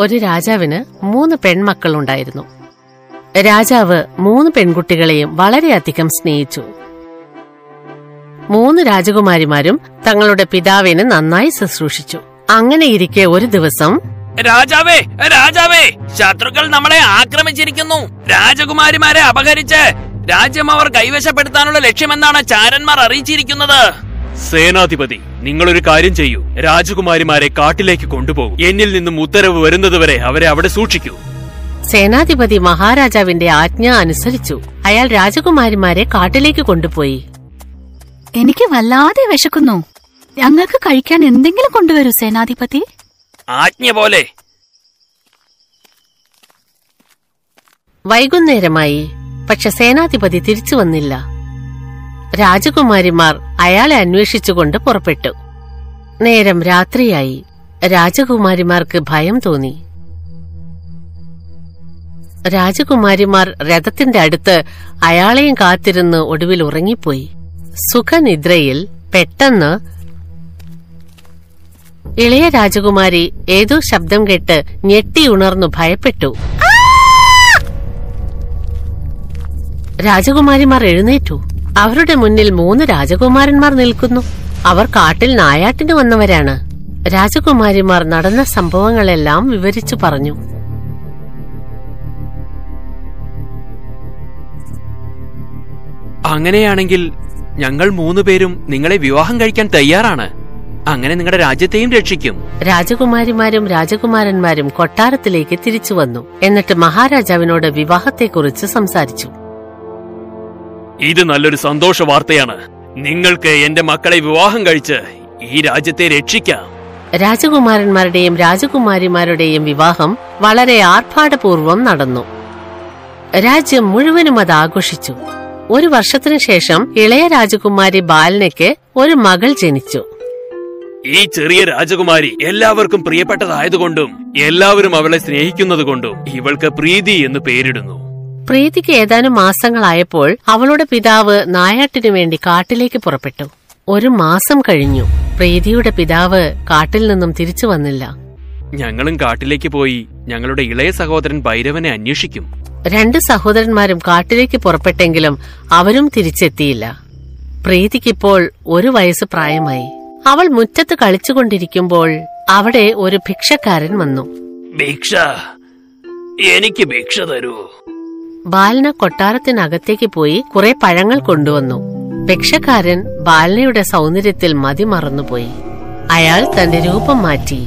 ഒരു രാജാവിന് മൂന്ന് പെൺമക്കളുണ്ടായിരുന്നു. രാജാവ് മൂന്ന് പെൺകുട്ടികളെയും വളരെയധികം സ്നേഹിച്ചു. മൂന്ന് രാജകുമാരിമാരും തങ്ങളുടെ പിതാവിനെ നന്നായി ശുശ്രൂഷിച്ചു. അങ്ങനെയിരിക്കെ ഒരു ദിവസം രാജാവേ രാജാവേ ശത്രുക്കൾ നമ്മളെ ആക്രമിച്ചിരിക്കുന്നു. രാജകുമാരിമാരെ അപഹരിച്ച് രാജ്യം അവർ കൈവശപ്പെടുത്താനുള്ള ലക്ഷ്യമെന്നാണ് ചാരന്മാർ അറിയിച്ചിരിക്കുന്നത്. സേനാധിപതി നിങ്ങളൊരു കാര്യം ചെയ്യൂ. രാജകുമാരിമാരെ കാട്ടിലേക്ക് കൊണ്ടുപോകൂ. എന്നിൽ നിന്നും ഉത്തരവ് വരുന്നതുവരെ അവരെ അവിടെ സൂക്ഷിക്കൂ. സേനാധിപതി മഹാരാജാവിന്റെ ആജ്ഞ അനുസരിച്ചു. അയാൾ രാജകുമാരിമാരെ കാട്ടിലേക്ക് കൊണ്ടുപോയി. എനിക്ക് വല്ലാതെ വിശക്കുന്നു. ഞങ്ങൾക്ക് കഴിക്കാൻ എന്തെങ്കിലും കൊണ്ടുവരൂ സേനാധിപതി. ആജ്ഞ പോലെ. വൈകുന്നേരമായി. പക്ഷെ സേനാധിപതി തിരിച്ചു വന്നില്ല. രാജകുമാരിമാർ അയാളെ അന്വേഷിച്ചുകൊണ്ട് പുറപ്പെട്ടു. നേരം രാത്രിയായി. രാജകുമാരിമാർക്ക് ഭയം തോന്നി. രാജകുമാരിമാർ രഥത്തിന്റെ അടുത്ത് അയാളെയും കാത്തിരുന്ന് ഒടുവിൽ ഉറങ്ങിപ്പോയി. സുഖനിദ്രയിൽ പെട്ടെന്ന് ഇളയ രാജകുമാരി ഏതോ ശബ്ദം കേട്ട് ഞെട്ടി ഉണർന്നു ഭയപ്പെട്ടു. രാജകുമാരിമാർ എഴുന്നേറ്റു. അവരുടെ മുന്നിൽ മൂന്ന് രാജകുമാരന്മാർ നിൽക്കുന്നു. അവർ കാട്ടിൽ നായാട്ടിന് വന്നവരാണ്. രാജകുമാരിമാർ നടന്ന സംഭവങ്ങളെല്ലാം വിവരിച്ചു പറഞ്ഞു. അങ്ങനെയാണെങ്കിൽ ഞങ്ങൾ മൂന്നുപേരും നിങ്ങളെ വിവാഹം കഴിക്കാൻ തയ്യാറാണ്. അങ്ങനെ നിങ്ങളുടെ രാജ്യത്തെയും രക്ഷിക്കും. രാജകുമാരിമാരും രാജകുമാരന്മാരും കൊട്ടാരത്തിലേക്ക് തിരിച്ചു വന്നു. എന്നിട്ട് മഹാരാജാവിനോട് വിവാഹത്തെക്കുറിച്ച് സംസാരിച്ചു. ഇത് നല്ലൊരു സന്തോഷ വാർത്തയാണ്. നിങ്ങൾക്ക് എന്റെ മക്കളെ വിവാഹം കഴിച്ച് ഈ രാജ്യത്തെ രക്ഷിക്കാം. രാജകുമാരന്മാരുടെയും രാജകുമാരിമാരുടെയും വിവാഹം വളരെ ആർഭാടപൂർവം നടന്നു. രാജ്യം മുഴുവനും അത് ആഘോഷിച്ചു. ഒരു വർഷത്തിനു ശേഷം ഇളയ രാജകുമാരി ബാലനയ്ക്ക് ഒരു മകൾ ജനിച്ചു. ഈ ചെറിയ രാജകുമാരി എല്ലാവർക്കും പ്രിയപ്പെട്ടതായതുകൊണ്ടും എല്ലാവരും അവളെ സ്നേഹിക്കുന്നതുകൊണ്ടും ഇവൾക്ക് പ്രീതി എന്ന് പേരിടുന്നു. പ്രീതിക്ക് ഏതാനും മാസങ്ങളായപ്പോൾ അവളുടെ പിതാവ് നായാട്ടിനു വേണ്ടി കാട്ടിലേക്ക് പുറപ്പെട്ടു. ഒരു മാസം കഴിഞ്ഞു. പ്രീതിയുടെ പിതാവ് കാട്ടിൽ നിന്നും തിരിച്ചു വന്നില്ല. ഞങ്ങളും കാട്ടിലേക്ക് പോയി ഞങ്ങളുടെ ഇളയ സഹോദരൻ ഭൈരവനെ അന്വേഷിക്കും. രണ്ട് സഹോദരന്മാരും കാട്ടിലേക്ക് പുറപ്പെട്ടെങ്കിലും അവരും തിരിച്ചെത്തിയില്ല. പ്രീതിക്കിപ്പോൾ ഒരു വയസ്സ് പ്രായമായി. അവൾ മുറ്റത്ത് കളിച്ചുകൊണ്ടിരിക്കുമ്പോൾ അവിടെ ഒരു ഭിക്ഷക്കാരൻ വന്നു. ഭിക്ഷ. എനിക്ക് ഭിക്ഷ തരൂ. ബാലന കൊട്ടാരത്തിനകത്തേക്ക് പോയി കുറെ പഴങ്ങൾ കൊണ്ടുവന്നു. ഭിക്ഷക്കാരൻ ബാലനയുടെ സൗന്ദര്യത്തിൽ മതിമറന്നുപോയി അയാൾ തന്റെ രൂപം മാറ്റി.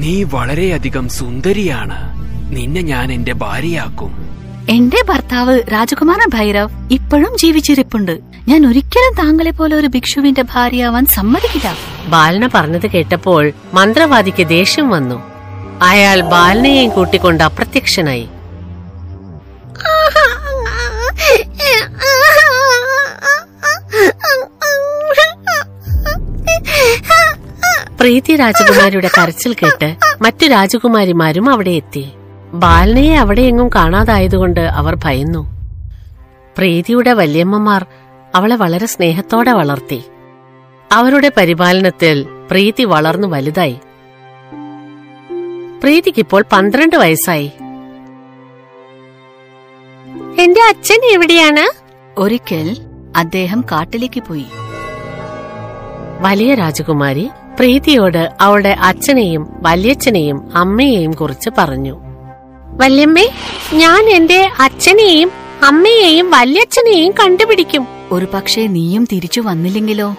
നീ വളരെയധികം സുന്ദരിയാണ്. നിന്നെ ഞാൻ എന്റെ ഭാര്യയാക്കും. എന്റെ ഭർത്താവ് രാജകുമാരൻ ഭൈരവ് ഇപ്പോഴും ജീവിച്ചിരിപ്പുണ്ട്. ഞാൻ ഒരിക്കലും താങ്കളെ പോലെ ഒരു ഭിക്ഷുവിന്റെ ഭാര്യയാവാൻ സമ്മതിക്കില്ല. ബാലന പറഞ്ഞത് കേട്ടപ്പോൾ മന്ത്രവാദിക്ക് ദേഷ്യം വന്നു. അയാൾ ബാലനയെയും കൂട്ടിക്കൊണ്ട് അപ്രത്യക്ഷനായി. പ്രീതി രാജകുമാരിയുടെ കരച്ചിൽ കേട്ട് മറ്റു രാജകുമാരിമാരും അവിടെ എത്തി. ബാലനയെ അവിടെയെങ്ങും കാണാതായതുകൊണ്ട് അവർ ഭയന്നു. പ്രീതിയുടെ വല്യമ്മമാർ അവളെ വളരെ സ്നേഹത്തോടെ വളർത്തി. അവരുടെ പരിപാലനത്തിൽ പ്രീതി വളർന്നു വലുതായി. പ്രീതിക്കിപ്പോൾ പന്ത്രണ്ട് വയസ്സായി. എന്റെ അച്ഛൻ എവിടെയാണ്? ഒരിക്കൽ അദ്ദേഹം കാട്ടിലേക്ക് പോയി. വലിയ രാജകുമാരി പ്രീതിയോട് അവളുടെ അച്ഛനെയും വല്യച്ഛനെയും അമ്മയെയും കുറിച്ച് പറഞ്ഞു. വല്യമ്മേ ഞാൻ എന്റെ അച്ഛനെയും അമ്മയെയും വല്യച്ഛനെയും കണ്ടുപിടിക്കും. ഒരു പക്ഷേ നീയും തിരിച്ചു വന്നില്ലെങ്കിലോ?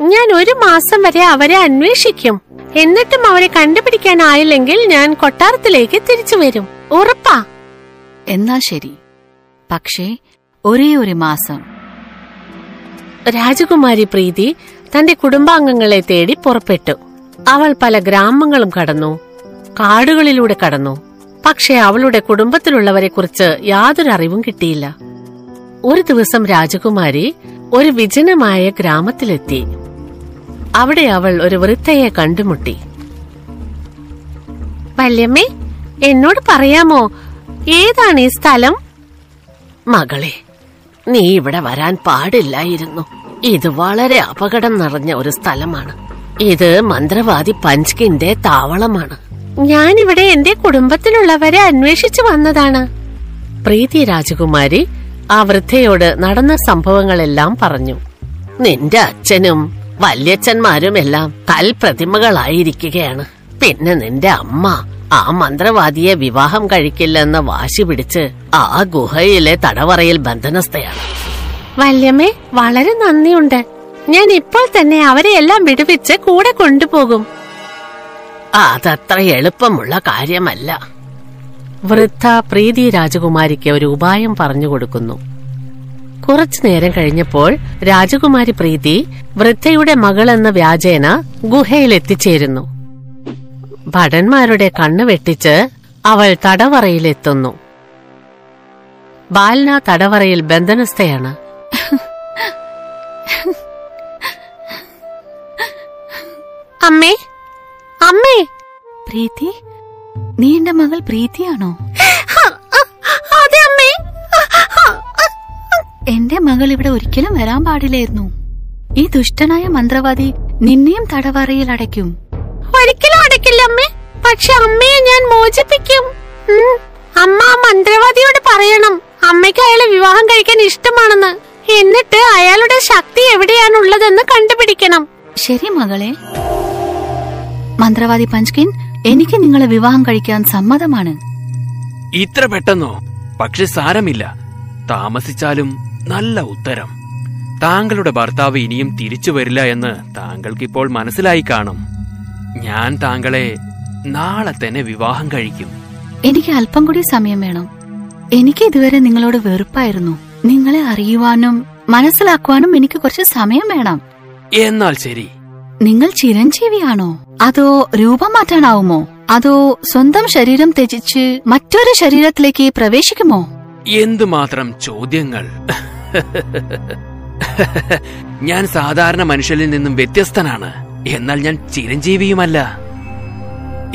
ഞാൻ ഒരു മാസം വരെ അവരെ അന്വേഷിക്കും. എന്നിട്ടും അവരെ കണ്ടുപിടിക്കാനായില്ലെങ്കിൽ ഞാൻ കൊട്ടാരത്തിലേക്ക് തിരിച്ചു വരും. ഉറപ്പാ. എന്നാ ശരി. പക്ഷേ ഒരേ ഒരു മാസം. രാജകുമാരി പ്രീതി തന്റെ കുടുംബാംഗങ്ങളെ തേടി പുറപ്പെട്ടു. അവൾ പല ഗ്രാമങ്ങളും കടന്നു. കാടുകളിലൂടെ കടന്നു. പക്ഷേ അവളുടെ കുടുംബത്തിലുള്ളവരെ കുറിച്ച് യാതൊരു അറിവും കിട്ടിയില്ല. ഒരു ദിവസം രാജകുമാരി ഒരു വിജനമായ ഗ്രാമത്തിലെത്തി. അവിടെ അവൾ ഒരു വൃത്തയെ കണ്ടുമുട്ടി. വല്യമ്മേ എന്നോട് പറയാമോ? ഏതാണ് ഈ സ്ഥലം? മകളെ നീ ഇവിടെ വരാൻ പാടില്ലായിരുന്നു. ഇത് വളരെ അപകടം നിറഞ്ഞ ഒരു സ്ഥലമാണ്. ഇത് മന്ത്രവാദി പഞ്ച്കിന്റെ താവളമാണ്. ഞാനിവിടെ എന്റെ കുടുംബത്തിലുള്ളവരെ അന്വേഷിച്ചു വന്നതാണ്. പ്രീതി രാജകുമാരി ആ വൃദ്ധയോട് നടന്ന സംഭവങ്ങളെല്ലാം പറഞ്ഞു. നിന്റെ അച്ഛനും വല്യച്ഛന്മാരും എല്ലാം കൽപ്രതിമകളായിരിക്കുകയാണ്. പിന്നെ നിന്റെ അമ്മ ആ മന്ത്രവാദിയെ വിവാഹം കഴിക്കില്ലെന്ന് വാശി പിടിച്ച് ആ ഗുഹയിലെ തടവറയിൽ ബന്ധനസ്ഥയാണ്. വല്യമ്മേ വളരെ നന്ദിയുണ്ട്. ഞാൻ ഇപ്പോൾ തന്നെ അവരെ എല്ലാം വിടുവിച്ച് കൂടെ കൊണ്ടുപോകും. അതത്ര എളുപ്പമുള്ള കാര്യമല്ല. വൃദ്ധ പ്രീതി രാജകുമാരിക്ക് ഒരു ഉപായം പറഞ്ഞു കൊടുക്കുന്നു. കുറച്ചു നേരം കഴിഞ്ഞപ്പോൾ രാജകുമാരി പ്രീതി വൃദ്ധയുടെ മകളെന്ന വ്യാജേന ഗുഹയിൽ എത്തിച്ചേരുന്നു ഭടന്മാരുടെ കണ്ണ് വെട്ടിച്ച് അവൾ തടവറയിലെത്തുന്നു. ബാൽന തടവറയിൽ ബന്ധനസ്ഥയാണ്. അമ്മേ അമ്മേ. പ്രീതി നീ എന്റെ മകൾ പ്രീതിയാണോ? എന്റെ മകൾ ഇവിടെ ഒരിക്കലും വരാൻ പാടില്ലായിരുന്നു. ഈ ദുഷ്ടനായ മന്ത്രവാദി നിന്നെയും തടവറയിൽ അടയ്ക്കും. ഒരിക്കലും അടയ്ക്കില്ല അമ്മേ. പക്ഷെ അമ്മയെ ഞാൻ മോചിപ്പിക്കും. അമ്മ ആ മന്ത്രവാദിയോട് പറയണം. അമ്മയ്ക്ക് അയാളെ വിവാഹം കഴിക്കാൻ ഇഷ്ടമാണെന്ന്. എന്നിട്ട് അയാളുടെ ശക്തി എവിടെയാണുള്ളതെന്ന് കണ്ടുപിടിക്കണം. ശരി മകളെ. മന്ത്രവാദി പഞ്ച്കിൻ എനിക്ക് നിങ്ങളെ വിവാഹം കഴിക്കാൻ സമ്മതമാണ്. ഇത്ര പെട്ടെന്നോ? പക്ഷെ സാരമില്ല. താമസിച്ചാലും നല്ല ഉത്തരം. താങ്കളുടെ ഭർത്താവ് ഇനിയും തിരിച്ചു വരില്ല എന്ന് താങ്കൾക്കിപ്പോൾ മനസ്സിലായി കാണും. ഞാൻ താങ്കളെ നാളെ തന്നെ വിവാഹം കഴിക്കും. എനിക്ക് അല്പം കൂടി സമയം വേണം. എനിക്ക് ഇതുവരെ നിങ്ങളോട് വെറുപ്പായിരുന്നു. നിങ്ങളെ അറിയുവാനും മനസ്സിലാക്കുവാനും എനിക്ക് കുറച്ച് സമയം വേണം. എന്നാൽ ശരി. നിങ്ങൾ ചിരഞ്ജീവിയാണോ? അതോ രൂപം മാറ്റാനാവുമോ? അതോ സ്വന്തം ശരീരം ത്യജിച്ച് മറ്റൊരു ശരീരത്തിലേക്ക് പ്രവേശിക്കുമോ? എന്തുമാത്രം ചോദ്യങ്ങൾ? ഞാൻ സാധാരണ മനുഷ്യരിൽ നിന്നും വ്യത്യസ്തനാണ്. എന്നാൽ ഞാൻ ചിരഞ്ജീവിയുമല്ല.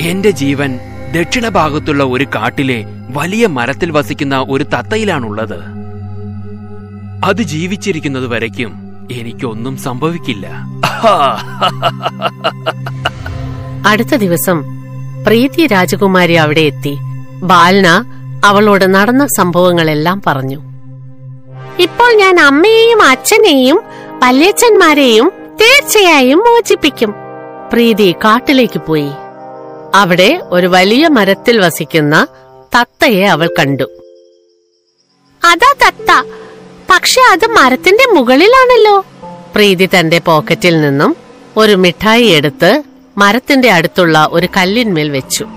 എന്റെ ജീവൻ ദക്ഷിണ ഭാഗത്തുള്ള ഒരു കാട്ടിലെ വലിയ മരത്തിൽ വസിക്കുന്ന ഒരു തത്തയിലാണുള്ളത്. അത് ജീവിച്ചിരിക്കുന്നത് വരയ്ക്കും. എനിക്കൊന്നും സംഭവിക്കില്ല. അടുത്ത ദിവസം പ്രീതി രാജകുമാരി അവിടെ എത്തി. ബാൽന അവളോട് നടന്ന സംഭവങ്ങളെല്ലാം പറഞ്ഞു. ഇപ്പോൾ ഞാൻ അമ്മയെയും അച്ഛനെയും വല്യച്ഛന്മാരെയും തീർച്ചയായും മോചിപ്പിക്കും. പ്രീതി കാട്ടിലേക്ക് പോയി. അവിടെ ഒരു വലിയ മരത്തിൽ വസിക്കുന്ന തത്തയെ അവൾ കണ്ടു. അതാ തത്ത പക്ഷെ അത് മരത്തിന്റെ മുകളിലാണല്ലോ. പ്രീതി തന്റെ പോക്കറ്റിൽ നിന്നും ഒരു മിഠായി എടുത്ത് മരത്തിന്റെ അടുത്തുള്ള ഒരു കല്ലിന്മേൽ വെച്ചു.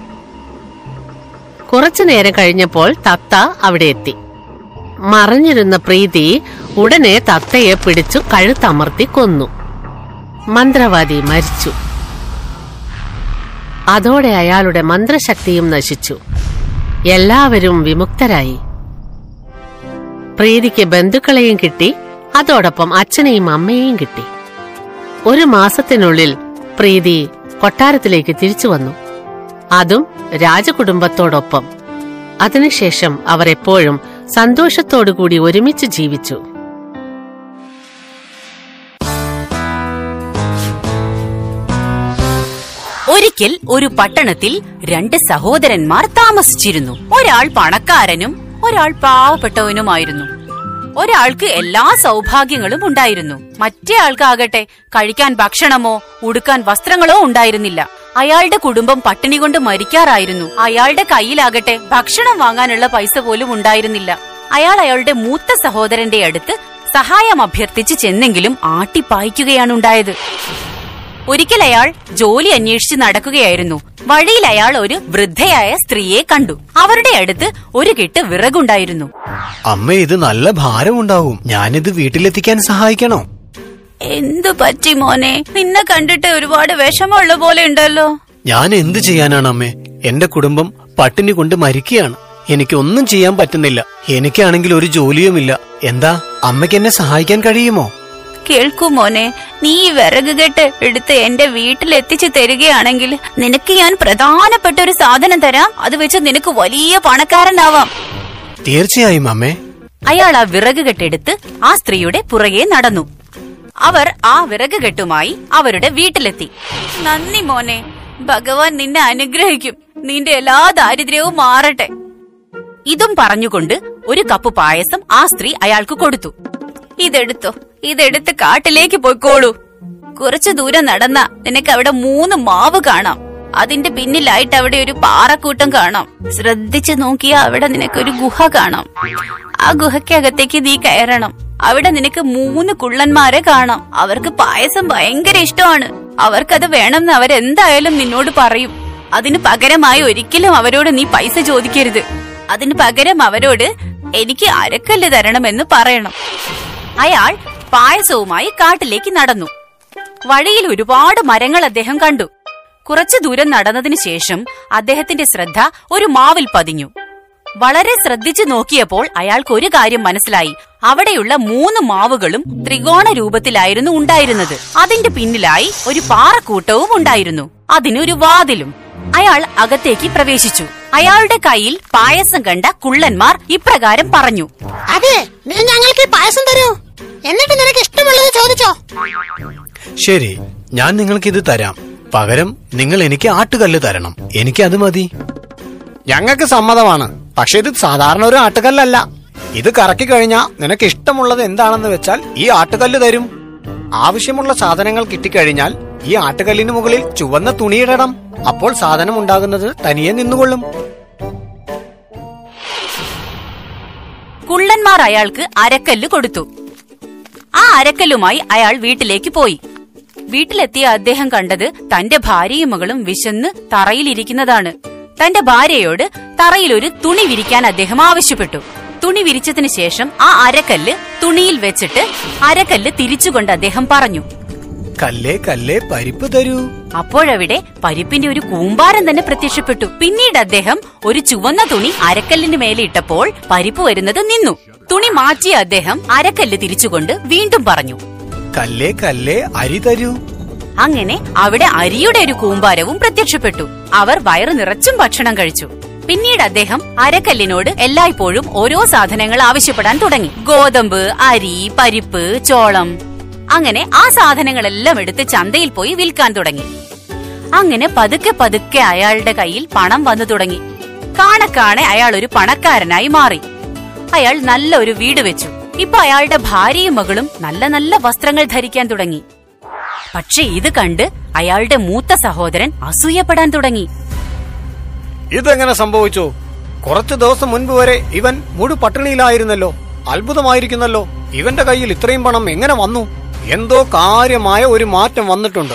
കുറച്ചു നേരം കഴിഞ്ഞപ്പോൾ തത്ത അവിടെ എത്തി. മറിഞ്ഞിരുന്ന പ്രീതി ഉടനെ തത്തയെ പിടിച്ചു കഴുത്തമർത്തി കൊന്നു. മന്ത്രവാദി മരിച്ചു. അതോടെ അയാളുടെ മന്ത്രശക്തിയും നശിച്ചു. എല്ലാവരും വിമുക്തരായി. പ്രീതിക്ക് ബന്ധുക്കളെയും കിട്ടി അതോടൊപ്പം അച്ഛനെയും അമ്മയെയും കിട്ടി. ഒരു മാസത്തിനുള്ളിൽ പ്രീതി കൊട്ടാരത്തിലേക്ക് തിരിച്ചു വന്നു. അതും രാജകുടുംബത്തോടൊപ്പം. അതിനുശേഷം അവർ എപ്പോഴും സന്തോഷത്തോടുകൂടി ഒരുമിച്ച് ജീവിച്ചു. ഒരിക്കൽ ഒരു പട്ടണത്തിൽ രണ്ട് സഹോദരന്മാർ താമസിച്ചിരുന്നു. ഒരാൾ പണക്കാരനും ഒരാൾ പാവപ്പെട്ടവനുമായിരുന്നു. ഒരാൾക്ക് എല്ലാ സൗഭാഗ്യങ്ങളും ഉണ്ടായിരുന്നു. മറ്റേ ആൾക്കാകട്ടെ കഴിക്കാൻ ഭക്ഷണമോ ഉടുക്കാൻ വസ്ത്രങ്ങളോ ഉണ്ടായിരുന്നില്ല. അയാളുടെ കുടുംബം പട്ടിണി കൊണ്ട് മരിക്കാറായിരുന്നു. അയാളുടെ കയ്യിലാകട്ടെ ഭക്ഷണം വാങ്ങാനുള്ള പൈസ പോലും ഉണ്ടായിരുന്നില്ല. അയാൾ അയാളുടെ മൂത്ത സഹോദരന്റെ അടുത്ത് സഹായം അഭ്യർത്ഥിച്ച് ചെന്നെങ്കിലും ആട്ടിപ്പായിക്കുകയാണ് ഉണ്ടായത് ഒരിക്കൽ അയാൾ ജോലി അന്വേഷിച്ച് നടക്കുകയായിരുന്നു. വഴിയിൽ അയാൾ ഒരു വൃദ്ധയായ സ്ത്രീയെ കണ്ടു. അവരുടെ അടുത്ത് ഒരു കെട്ട് വിറകുണ്ടായിരുന്നു. അമ്മ ഇത് നല്ല ഭാരമുണ്ടാവും. ഞാനിത് വീട്ടിലെത്തിക്കാൻ സഹായിക്കണോ? എന്തു പറ്റി മോനെ? നിന്നെ കണ്ടിട്ട് ഒരുപാട് വിഷമമുള്ള പോലെ ഉണ്ടല്ലോ. ഞാൻ എന്ത് ചെയ്യാനാണ് അമ്മേ? എന്റെ കുടുംബം പട്ടിണി കൊണ്ട് മരിക്കുകയാണ്. എനിക്ക് ഒന്നും ചെയ്യാൻ പറ്റുന്നില്ല. എനിക്കാണെങ്കിൽ ഒരു ജോലിയുമില്ല. എന്താ? അമ്മയ്ക്ക് എന്നെ സഹായിക്കാൻ കഴിയുമോ? കേൾക്കൂ മോനെ. നീ ഈ വിറക് കെട്ട് എടുത്ത് എന്റെ വീട്ടിൽ എത്തിച്ചു തരികയാണെങ്കിൽ നിനക്ക് ഞാൻ പ്രധാനപ്പെട്ട ഒരു സാധനം തരാം. അത് വെച്ച് നിനക്ക് വലിയ പണക്കാരനാവാം. തീർച്ചയായും അമ്മേ. അയാൾ ആ വിറക് കെട്ടെടുത്ത് ആ സ്ത്രീയുടെ പുറകെ നടന്നു. അവർ ആ വിറക് കെട്ടുമായി അവരുടെ വീട്ടിലെത്തി. നന്ദി മോനെ. ഭഗവാൻ നിന്നെ അനുഗ്രഹിക്കും. നിന്റെ എല്ലാ ദാരിദ്ര്യവും മാറട്ടെ. ഇതും പറഞ്ഞുകൊണ്ട് ഒരു കപ്പ് പായസം ആ സ്ത്രീ അയാൾക്ക് കൊടുത്തു. ഇതെടുത്തോ. ഇതെടുത്ത് കാട്ടിലേക്ക് പോയിക്കോളൂ. കുറച്ചു ദൂരം നടന്ന നിനക്ക് അവിടെ മൂന്ന് മാവ് കാണാം. അതിന്റെ പിന്നിലായിട്ട് അവിടെ ഒരു പാറക്കൂട്ടം കാണാം. ശ്രദ്ധിച്ചു നോക്കിയാൽ അവിടെ നിനക്കൊരു ഗുഹ കാണാം. ആ ഗുഹയ്ക്കകത്തേക്ക് നീ കയറണം. അവിടെ നിനക്ക് മൂന്ന് കുള്ളന്മാരെ കാണാം. അവർക്ക് പായസം ഭയങ്കര ഇഷ്ടമാണ്. അവർക്കത് വേണമെന്ന് അവരെന്തായാലും നിന്നോട് പറയും. അതിന് പകരമായി ഒരിക്കലും അവരോട് നീ പൈസ ചോദിക്കരുത്. അതിന് പകരം അവരോട് എനിക്ക് അരക്കല്ല് തരണമെന്ന് പറയണം. അയാൾ പായസവുമായി കാട്ടിലേക്ക് നടന്നു. വഴിയിൽ ഒരുപാട് മരങ്ങൾ അദ്ദേഹം കണ്ടു. കുറച്ചു ദൂരം നടന്നതിനു ശേഷം അദ്ദേഹത്തിന്റെ ശ്രദ്ധ ഒരു മാവിൽ പതിഞ്ഞു. വളരെ ശ്രദ്ധിച്ചു നോക്കിയപ്പോൾ അയാൾക്ക് ഒരു കാര്യം മനസ്സിലായി. അവിടെയുള്ള മൂന്ന് മാവുകളും ത്രികോണ രൂപത്തിലായിരുന്നു ഉണ്ടായിരുന്നത്. അതിന്റെ പിന്നിലായി ഒരു പാറക്കൂട്ടവും ഉണ്ടായിരുന്നു. അതിനൊരു വാതിലും. അയാൾ അകത്തേക്ക് പ്രവേശിച്ചു. അയാളുടെ കയ്യിൽ പായസം കണ്ട കുള്ളന്മാർ ഇപ്രകാരം പറഞ്ഞു. അതെ നീ ഞങ്ങൾക്ക് പായസം തരൂ. എന്നിട്ട് നിനക്ക് ഇഷ്ടമുള്ളത് ചോദിച്ചോ. ശരി ഞാൻ നിങ്ങൾക്ക് ഇത് തരാം. പകരം നിങ്ങൾ എനിക്ക് ആട്ടുകല്ല് തരണം. എനിക്ക് അത് മതി. ഞങ്ങൾക്ക് സമ്മതമാണ്. പക്ഷെ ഇത് സാധാരണ ഒരു ആട്ടുകല്ലല്ല. ഇത് കറക്കി കഴിഞ്ഞാൽ നിനക്ക് ഇഷ്ടമുള്ളത് എന്താണെന്ന് വെച്ചാൽ ഈ ആട്ടുകല്ല് തരും. ആവശ്യമുള്ള സാധനങ്ങൾ കിട്ടിക്കഴിഞ്ഞാൽ ഈ ആട്ടുകല്ലിന് മുകളിൽ ചുവന്ന തുണിയിടണം അപ്പോൾ സാധനം ഉണ്ടാകുന്നത് തനിയെ നിന്നുകൊള്ളും. കുള്ളന്മാർ അയാൾക്ക് അരക്കല്ല് കൊടുത്തു. ആ അരക്കല്ലുമായി അയാൾ വീട്ടിലേക്ക് പോയി. വീട്ടിലെത്തിയ അദ്ദേഹം കണ്ടത് തന്റെ ഭാര്യയും മകളും വിശന്ന് തറയിലിരിക്കുന്നതാണ്. തന്റെ ഭാര്യയോട് തറയിൽ ഒരു തുണി വിരിക്കാൻ അദ്ദേഹം ആവശ്യപ്പെട്ടു. തുണി വിരിച്ചതിന് ശേഷം ആ അരക്കല്ല് തുണിയിൽ വെച്ചിട്ട് അരക്കല്ല് തിരിച്ചുകൊണ്ട് അദ്ദേഹം പറഞ്ഞു. കല്ലേ കല്ലേ പരിപ്പ് തരൂ. അപ്പോഴവിടെ പരിപ്പിന്റെ ഒരു കൂമ്പാരം തന്നെ പ്രത്യക്ഷപ്പെട്ടു. പിന്നീട് അദ്ദേഹം ഒരു ചുവന്ന തുണി അരക്കല്ലിന് മേലെ ഇട്ടപ്പോൾ പരിപ്പ് വരുന്നത് നിന്നു. തുണി മാറ്റിയ അദ്ദേഹം അരക്കല്ല് തിരിച്ചുകൊണ്ട് വീണ്ടും പറഞ്ഞു കല്ലേ കല്ലേ അരി തരൂ. അങ്ങനെ അവിടെ അരിയുടെ ഒരു കൂമ്പാരവും പ്രത്യക്ഷപ്പെട്ടു. അവർ വയറു നിറച്ചും ഭക്ഷണം കഴിച്ചു. പിന്നീട് അദ്ദേഹം അരക്കല്ലിനോട് എല്ലായ്പ്പോഴും ഓരോ സാധനങ്ങൾ ആവശ്യപ്പെടാൻ തുടങ്ങി. ഗോതമ്പ് അരി പരിപ്പ് ചോളം. അങ്ങനെ ആ സാധനങ്ങളെല്ലാം എടുത്ത് ചന്തയിൽ പോയി വിൽക്കാൻ തുടങ്ങി. അങ്ങനെ പതുക്കെ പതുക്കെ അയാളുടെ കയ്യിൽ പണം വന്നു തുടങ്ങി. കാണക്കാണെ അയാൾ ഒരു പണക്കാരനായി മാറി. അയാൾ നല്ല ഒരു വീട് വെച്ചു. ഇപ്പൊ അയാളുടെ ഭാര്യയും മകളും നല്ല നല്ല വസ്ത്രങ്ങൾ ധരിക്കാൻ തുടങ്ങി. പക്ഷെ ഇത് കണ്ട് അയാളുടെ മൂത്ത സഹോദരൻ അസൂയപ്പെടാൻ തുടങ്ങി. ഇതെങ്ങനെ സംഭവിച്ചു? കുറച്ചു ദിവസം മുൻപ് വരെ ഇവൻ മുഴു പട്ടിണിയിലായിരുന്നല്ലോ. അത്ഭുതമായിരിക്കുന്നല്ലോ. ഇവന്റെ കയ്യിൽ ഇത്രയും പണം എങ്ങനെ വന്നു? എന്തോ കാര്യമായ ഒരു മാറ്റം വന്നിട്ടുണ്ട്.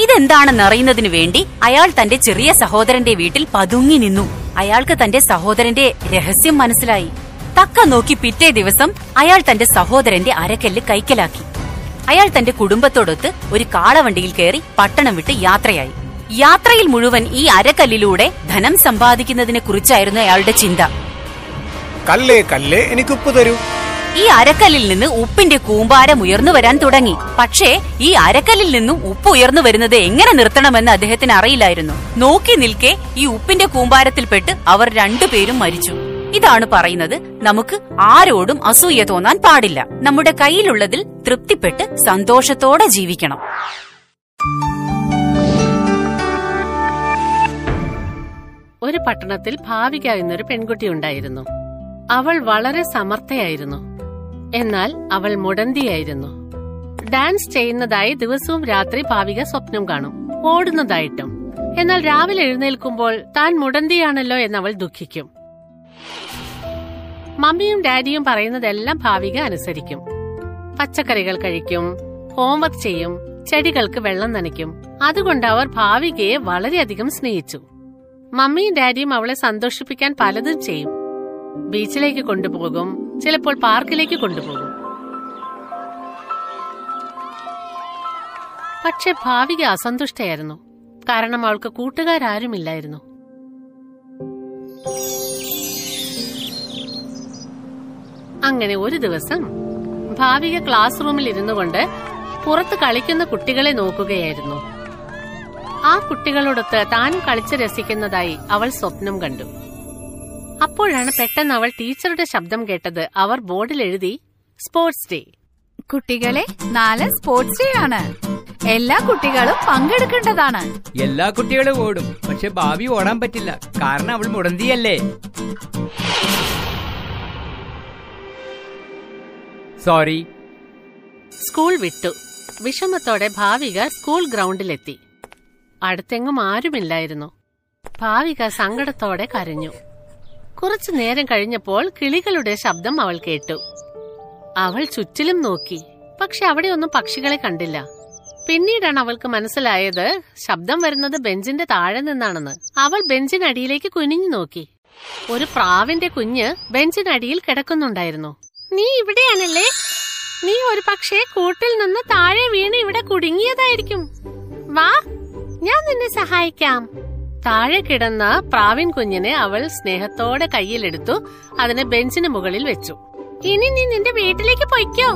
ഇതെന്താണെന്ന് അറിയുന്നതിനു വേണ്ടി അയാൾ തന്റെ ചെറിയ സഹോദരന്റെ വീട്ടിൽ പതുങ്ങി നിന്നു. അയാൾക്ക് തന്റെ സഹോദരന്റെ രഹസ്യം മനസ്സിലായി. തക്ക നോക്കി പിറ്റേ ദിവസം അയാൾ തന്റെ സഹോദരന്റെ അരക്കല്ല് കൈക്കലാക്കി. അയാൾ തന്റെ കുടുംബത്തോടൊത്ത് ഒരു കാളവണ്ടിയിൽ കയറി പട്ടണം വിട്ട് യാത്രയായി. യാത്രയിൽ മുഴുവൻ ഈ അരക്കല്ലിലൂടെ ധനം സമ്പാദിക്കുന്നതിനെ കുറിച്ചായിരുന്നു അയാളുടെ ചിന്ത. കല്ലേ കല്ലേ എനിക്ക് ഉപ്പ് തരൂ. ഈ അരക്കല്ലിൽ നിന്ന് ഉപ്പിന്റെ കൂമ്പാരം ഉയർന്നു വരാൻ തുടങ്ങി. പക്ഷേ ഈ അരക്കല്ലിൽ നിന്നും ഉപ്പ് ഉയർന്നു വരുന്നത് എങ്ങനെ നിർത്തണമെന്ന് അദ്ദേഹത്തിന് അറിയില്ലായിരുന്നു. നോക്കി നിൽക്കെ ഈ ഉപ്പിന്റെ കൂമ്പാരത്തിൽപ്പെട്ട് അവർ രണ്ടുപേരും മരിച്ചു. ഇതാണ് പറയുന്നത്. നമുക്ക് ആരോടും അസൂയ തോന്നാൻ പാടില്ല. നമ്മുടെ കയ്യിലുള്ളതിൽ തൃപ്തിപ്പെട്ട് സന്തോഷത്തോടെ ജീവിക്കണം. ഒരു പട്ടണത്തിൽ ഭാവിക എന്നൊരു പെൺകുട്ടി ഉണ്ടായിരുന്നു. അവൾ വളരെ സമർത്ഥയായിരുന്നു. എന്നാൽ അവൾ മുടന്തിയായിരുന്നു. ഡാൻസ് ചെയ്യുന്നതായി ദിവസവും രാത്രി ഭാവിക സ്വപ്നം കാണും ഓടുന്നതായിട്ടും. എന്നാൽ രാവിലെ എഴുന്നേൽക്കുമ്പോൾ താൻ മുടന്തിയാണല്ലോ എന്നവൾ ദുഃഖിക്കും. മമ്മിയും ഡാഡിയും പറയുന്നതെല്ലാം ഭാവിക അനുസരിക്കും. പച്ചക്കറികൾ കഴിക്കും ഹോംവർക്ക് ചെയ്യും ചെടികൾക്ക് വെള്ളം നനയ്ക്കും. അതുകൊണ്ട് അവർ ഭാവികയെ വളരെയധികം സ്നേഹിച്ചു. മമ്മിയും ഡാഡിയും അവളെ സന്തോഷിപ്പിക്കാൻ പലതും ചെയ്യും. ബീച്ചിലേക്ക് കൊണ്ടുപോകും ചിലപ്പോൾ പാർക്കിലേക്ക് കൊണ്ടുപോകും. പക്ഷെ ഭാവിക അസന്തുഷ്ടയായിരുന്നു. കാരണം അവൾക്ക് കൂട്ടുകാരാരുമില്ലായിരുന്നു. അങ്ങനെ ഒരു ദിവസം ഭാവിക ക്ലാസ് റൂമിൽ ഇരുന്നു കൊണ്ട് പുറത്ത് കളിക്കുന്ന കുട്ടികളെ നോക്കുകയായിരുന്നു. ആ കുട്ടികളോടൊത്ത് താനും കളിച്ച് രസിക്കുന്നതായി അവൾ സ്വപ്നം കണ്ടു. അപ്പോഴാണ് പെട്ടെന്ന് അവൾ ടീച്ചറുടെ ശബ്ദം കേട്ടത് അവർ ബോർഡിൽ എഴുതി സ്പോർട്സ് ഡേ. കുട്ടികളെ നാളെ സ്പോർട്സ് ഡേ ആണ്. എല്ലാ കുട്ടികളും പങ്കെടുക്കേണ്ടതാണ്. എല്ലാ കുട്ടികളും ഓടും പക്ഷെ ഭാവി ഓടാൻ പറ്റില്ല. കാരണം അവൾ മുടന്തിയല്ലേ? സോറി. സ്കൂൾ വിട്ടു. വിഷമത്തോടെ ഭാവിക സ്കൂൾ ഗ്രൗണ്ടിലെത്തി. അടുത്തെങ്ങും ആരുമില്ലായിരുന്നു. ഭാവിക സങ്കടത്തോടെ കരഞ്ഞു. കുറച്ചു നേരം കഴിഞ്ഞപ്പോൾ കിളികളുടെ ശബ്ദം അവൾ കേട്ടു. അവൾ ചുറ്റിലും നോക്കി. പക്ഷെ അവിടെ ഒന്നും പക്ഷികളെ കണ്ടില്ല. പിന്നീടാണ് അവൾക്ക് മനസ്സിലായത് ശബ്ദം വരുന്നത് ബെഞ്ചിന്റെ താഴെ നിന്നാണെന്ന്. അവൾ ബെഞ്ചിനടിയിലേക്ക് കുനിഞ്ഞു നോക്കി. ഒരു പ്രാവിന്റെ കുഞ്ഞ് ബെഞ്ചിനടിയിൽ കിടക്കുന്നുണ്ടായിരുന്നു. നീ ഇവിടെയാണല്ലേ? നീ ഒരു പക്ഷേ കൂട്ടിൽ നിന്ന് താഴെ വീണ് ഇവിടെ കുടുങ്ങിയതായിരിക്കും. വാ ഞാൻ നിന്നെ സഹായിക്കാം. താഴെ കിടന്ന പ്രാവിൻ കുഞ്ഞിനെ അവൾ സ്നേഹത്തോടെ കയ്യിലെടുത്തു അതിനെ ബെഞ്ചിന് മുകളിൽ വെച്ചു. ഇനി നീ നിന്റെ വീട്ടിലേക്ക് പൊയ്ക്കോ.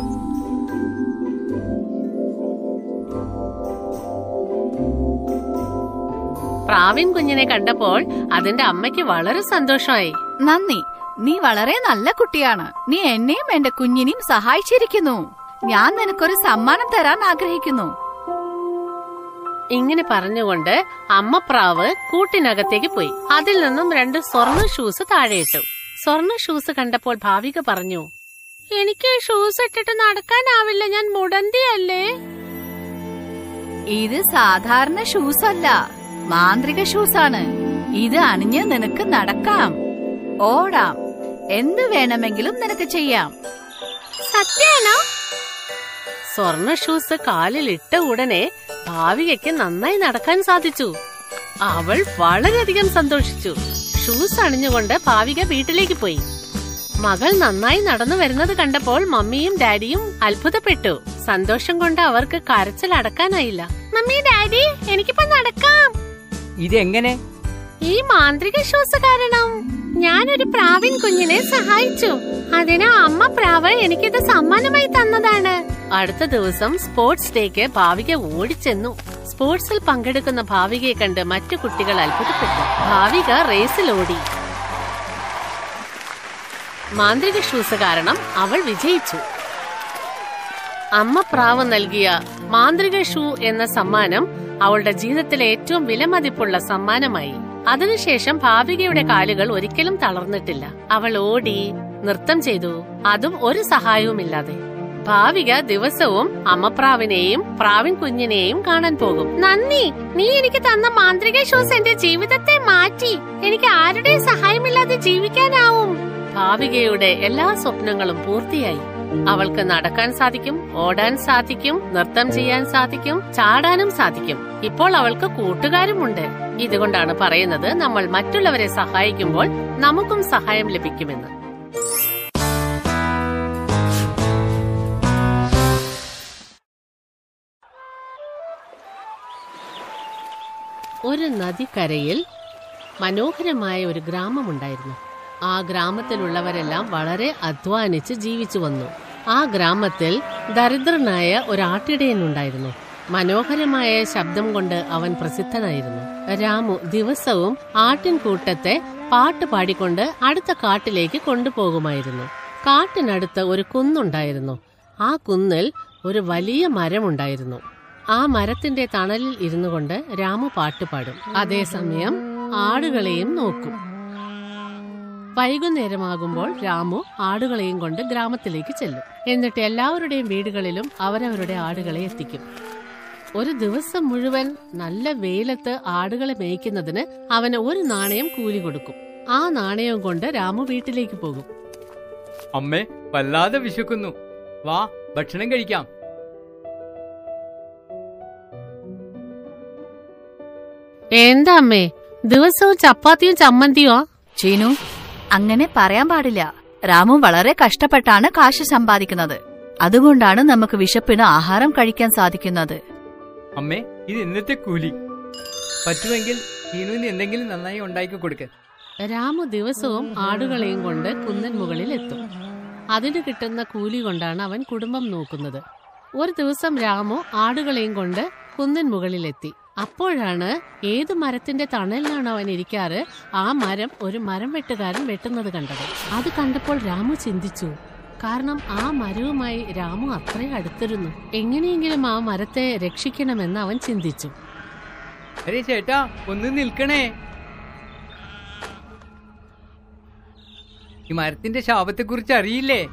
പ്രാവിൻ കുഞ്ഞിനെ കണ്ടപ്പോൾ അതിന്റെ അമ്മയ്ക്ക് വളരെ സന്തോഷമായി. നന്ദി. നീ വളരെ നല്ല കുട്ടിയാണ്. നീ എന്നെയും എന്റെ കുഞ്ഞിനെയും സഹായിച്ചിരിക്കുന്നു. ഞാൻ നിനക്കൊരു സമ്മാനം തരാൻ ആഗ്രഹിക്കുന്നു. ഇങ്ങനെ പറഞ്ഞുകൊണ്ട് അമ്മ പ്രാവ് കൂട്ടിനകത്തേക്ക് പോയി. അതിൽ നിന്നും രണ്ട് സ്വർണ ഷൂസ് താഴെയിട്ടു. സ്വർണ ഷൂസ് കണ്ടപ്പോൾ ഭാവിക പറഞ്ഞു എനിക്ക് ഷൂസ് ഇട്ടിട്ട് നടക്കാനാവില്ല. ഞാൻ മുടന്തിയല്ലേ? ഇത് സാധാരണ ഷൂസ് അല്ല മാന്ത്രിക ഷൂസ് ആണ് ഇത് അണിഞ്ഞ് നിനക്ക് നടക്കാം. ഓടാം. എന്ത് വേണമെങ്കിലും നിനക്ക് ചെയ്യാം. സത്യാണോ? സ്വർണ ഷൂസ് കാലിൽ ഇട്ട ഉടനെ ഭാവികയ്ക്ക് നന്നായി നടക്കാൻ സാധിച്ചു. അവൾ വളരെയധികം സന്തോഷിച്ചു. ഷൂസ് അണിഞ്ഞുകൊണ്ട് ഭാവിക വീട്ടിലേക്ക് പോയി. മകൾ നന്നായി നടന്നു വരുന്നത് കണ്ടപ്പോൾ മമ്മിയും ഡാഡിയും അത്ഭുതപ്പെട്ടു. സന്തോഷം കൊണ്ട് അവർക്ക് കരച്ചിൽ അടക്കാനായില്ല മമ്മി ഡാഡി എനിക്കിപ്പോ നടക്കാം. ഇതെങ്ങനെ? ഈ മാന്ത്രിക ഷൂസ് കാരണം. ഞാനൊരു പ്രാവിൻ കുഞ്ഞിനെ സഹായിച്ചു. അതിന് അമ്മ പ്രാവ് എനിക്കിത് സമ്മാനമായി തന്നതാണ്. അടുത്ത ദിവസം സ്പോർട്സ് ഡേക്ക് ഭാവിക ഓടിച്ചെന്നു. സ്പോർട്സിൽ പങ്കെടുക്കുന്ന ഭാവികയെ കണ്ട് മറ്റു കുട്ടികൾ അത്ഭുതപ്പെട്ടു. ഭാവിക റേസിൽ ഓടി മാന്ത്രിക ഷൂസ് കാരണം അവൾ വിജയിച്ചു. അമ്മ പ്രാവ് നൽകിയ മാന്ത്രിക ഷൂ എന്ന സമ്മാനം അവളുടെ ജീവിതത്തിലെ ഏറ്റവും വിലമതിപ്പുള്ള സമ്മാനമായി. അതിനുശേഷം ഭാവികയുടെ കാലുകൾ ഒരിക്കലും തളർന്നിട്ടില്ല. അവൾ ഓടി നൃത്തം ചെയ്തു. അതും ഒരു സഹായവുമില്ലാതെ. ഭാവിക ദിവസവും അമ്മപ്രാവിനെയും പ്രാവിൻ കുഞ്ഞിനെയും കാണാൻ പോകും. നന്ദി നീ എനിക്ക് തന്ന മാന്ത്രിക ഷൂസ് എന്റെ ജീവിതത്തെ മാറ്റി. എനിക്ക് ആരുടെയും സഹായമില്ലാതെ ജീവിക്കാനാവും. ഭാവികയുടെ എല്ലാ സ്വപ്നങ്ങളും പൂർത്തിയായി. അവൾക്ക് നടക്കാൻ സാധിക്കും ഓടാൻ സാധിക്കും നൃത്തം ചെയ്യാൻ സാധിക്കും ചാടാനും സാധിക്കും. ഇപ്പോൾ അവൾക്ക് കൂട്ടുകാരുമുണ്ട്. ഇതുകൊണ്ടാണ് പറയുന്നത് നമ്മൾ മറ്റുള്ളവരെ സഹായിക്കുമ്പോൾ നമുക്കും സഹായം ലഭിക്കുമെന്ന്. ഒരു നദിക്കരയിൽ മനോഹരമായ ഒരു ഗ്രാമമുണ്ടായിരുന്നു. ആ ഗ്രാമത്തിലുള്ളവരെല്ലാം വളരെ അധ്വാനിച്ച് ജീവിച്ചു വന്നു. ആ ഗ്രാമത്തിൽ ദരിദ്രനായ ഒരു ആട്ടിടയനുണ്ടായിരുന്നു. മനോഹരമായ ശബ്ദം കൊണ്ട് അവൻ പ്രസിദ്ധനായിരുന്നു. രാമു ദിവസവും ആട്ടിൻകൂട്ടത്തെ പാട്ട് പാടിക്കൊണ്ട് അടുത്ത കാട്ടിലേക്ക് കൊണ്ടുപോകുമായിരുന്നു. കാട്ടിനടുത്ത് ഒരു കുന്നുണ്ടായിരുന്നു. ആ കുന്നിൽ ഒരു വലിയ മരമുണ്ടായിരുന്നു. ആ മരത്തിന്റെ തണലിൽ ഇരുന്നു കൊണ്ട് രാമു പാട്ട് പാടും. അതേസമയം ആടുകളെയും നോക്കും. വൈകുന്നേരമാകുമ്പോൾ രാമു ആടുകളെയും കൊണ്ട് ഗ്രാമത്തിലേക്ക് ചെല്ലും. എന്നിട്ട് എല്ലാവരുടെയും വീടുകളിലും അവരവരുടെ ആടുകളെ എത്തിക്കും. ഒരു ദിവസം മുഴുവൻ നല്ല വെയിലത്ത് ആടുകളെ മേയ്ക്കുന്നതിന് അവന് ഒരു നാണയം കൂലി കൊടുക്കും. ആ നാണയം കൊണ്ട് രാമു വീട്ടിലേക്ക് പോകും. അമ്മേ വല്ലാതെ വിശക്കുന്നു. വാ ഭക്ഷണം കഴിക്കാം. എന്താ അമ്മേ? ദിവസവും ചപ്പാത്തിയും ചമ്മന്തിയോ? ചീനു അങ്ങനെ പറയാൻ പാടില്ല. രാമു വളരെ കഷ്ടപ്പെട്ടാണ് കാശ് സമ്പാദിക്കുന്നത്. അതുകൊണ്ടാണ് നമുക്ക് വിശപ്പിന് ആഹാരം കഴിക്കാൻ സാധിക്കുന്നത്. അമ്മേ ഇത് ഇന്നത്തെ കൂലി. പറ്റുമെങ്കിൽ എന്തെങ്കിലും നന്നായി ഉണ്ടാക്കി കൊടുക്ക. രാമു ദിവസവും ആടുകളെയും കൊണ്ട് കുന്നൻ മുകളിൽ എത്തും. അതിന് കിട്ടുന്ന കൂലി കൊണ്ടാണ് അവൻ കുടുംബം നോക്കുന്നത്. ഒരു ദിവസം രാമു ആടുകളെയും കൊണ്ട് കുന്നൻ മുകളിലെത്തി. അപ്പോഴാണ് ഏത് മരത്തിന്റെ തണലിലാണ് അവൻ ഇരിക്കാറ് ആ മരം ഒരു മരം വെട്ടുകാരൻ വെട്ടുന്നത് കണ്ടത്. അത് കണ്ടപ്പോൾ രാമു ചിന്തിച്ചു കാരണം ആ മരവുമായി രാമു അത്രയും അടുത്തിരുന്നു. എങ്ങനെയെങ്കിലും ആ മരത്തെ രക്ഷിക്കണമെന്ന് അവൻ ചിന്തിച്ചു. ചേട്ടാ ഒന്ന് നിൽക്കണേ. ഈ മരത്തിന്റെ ശാപത്തെ കുറിച്ച് അറിയില്ലേ?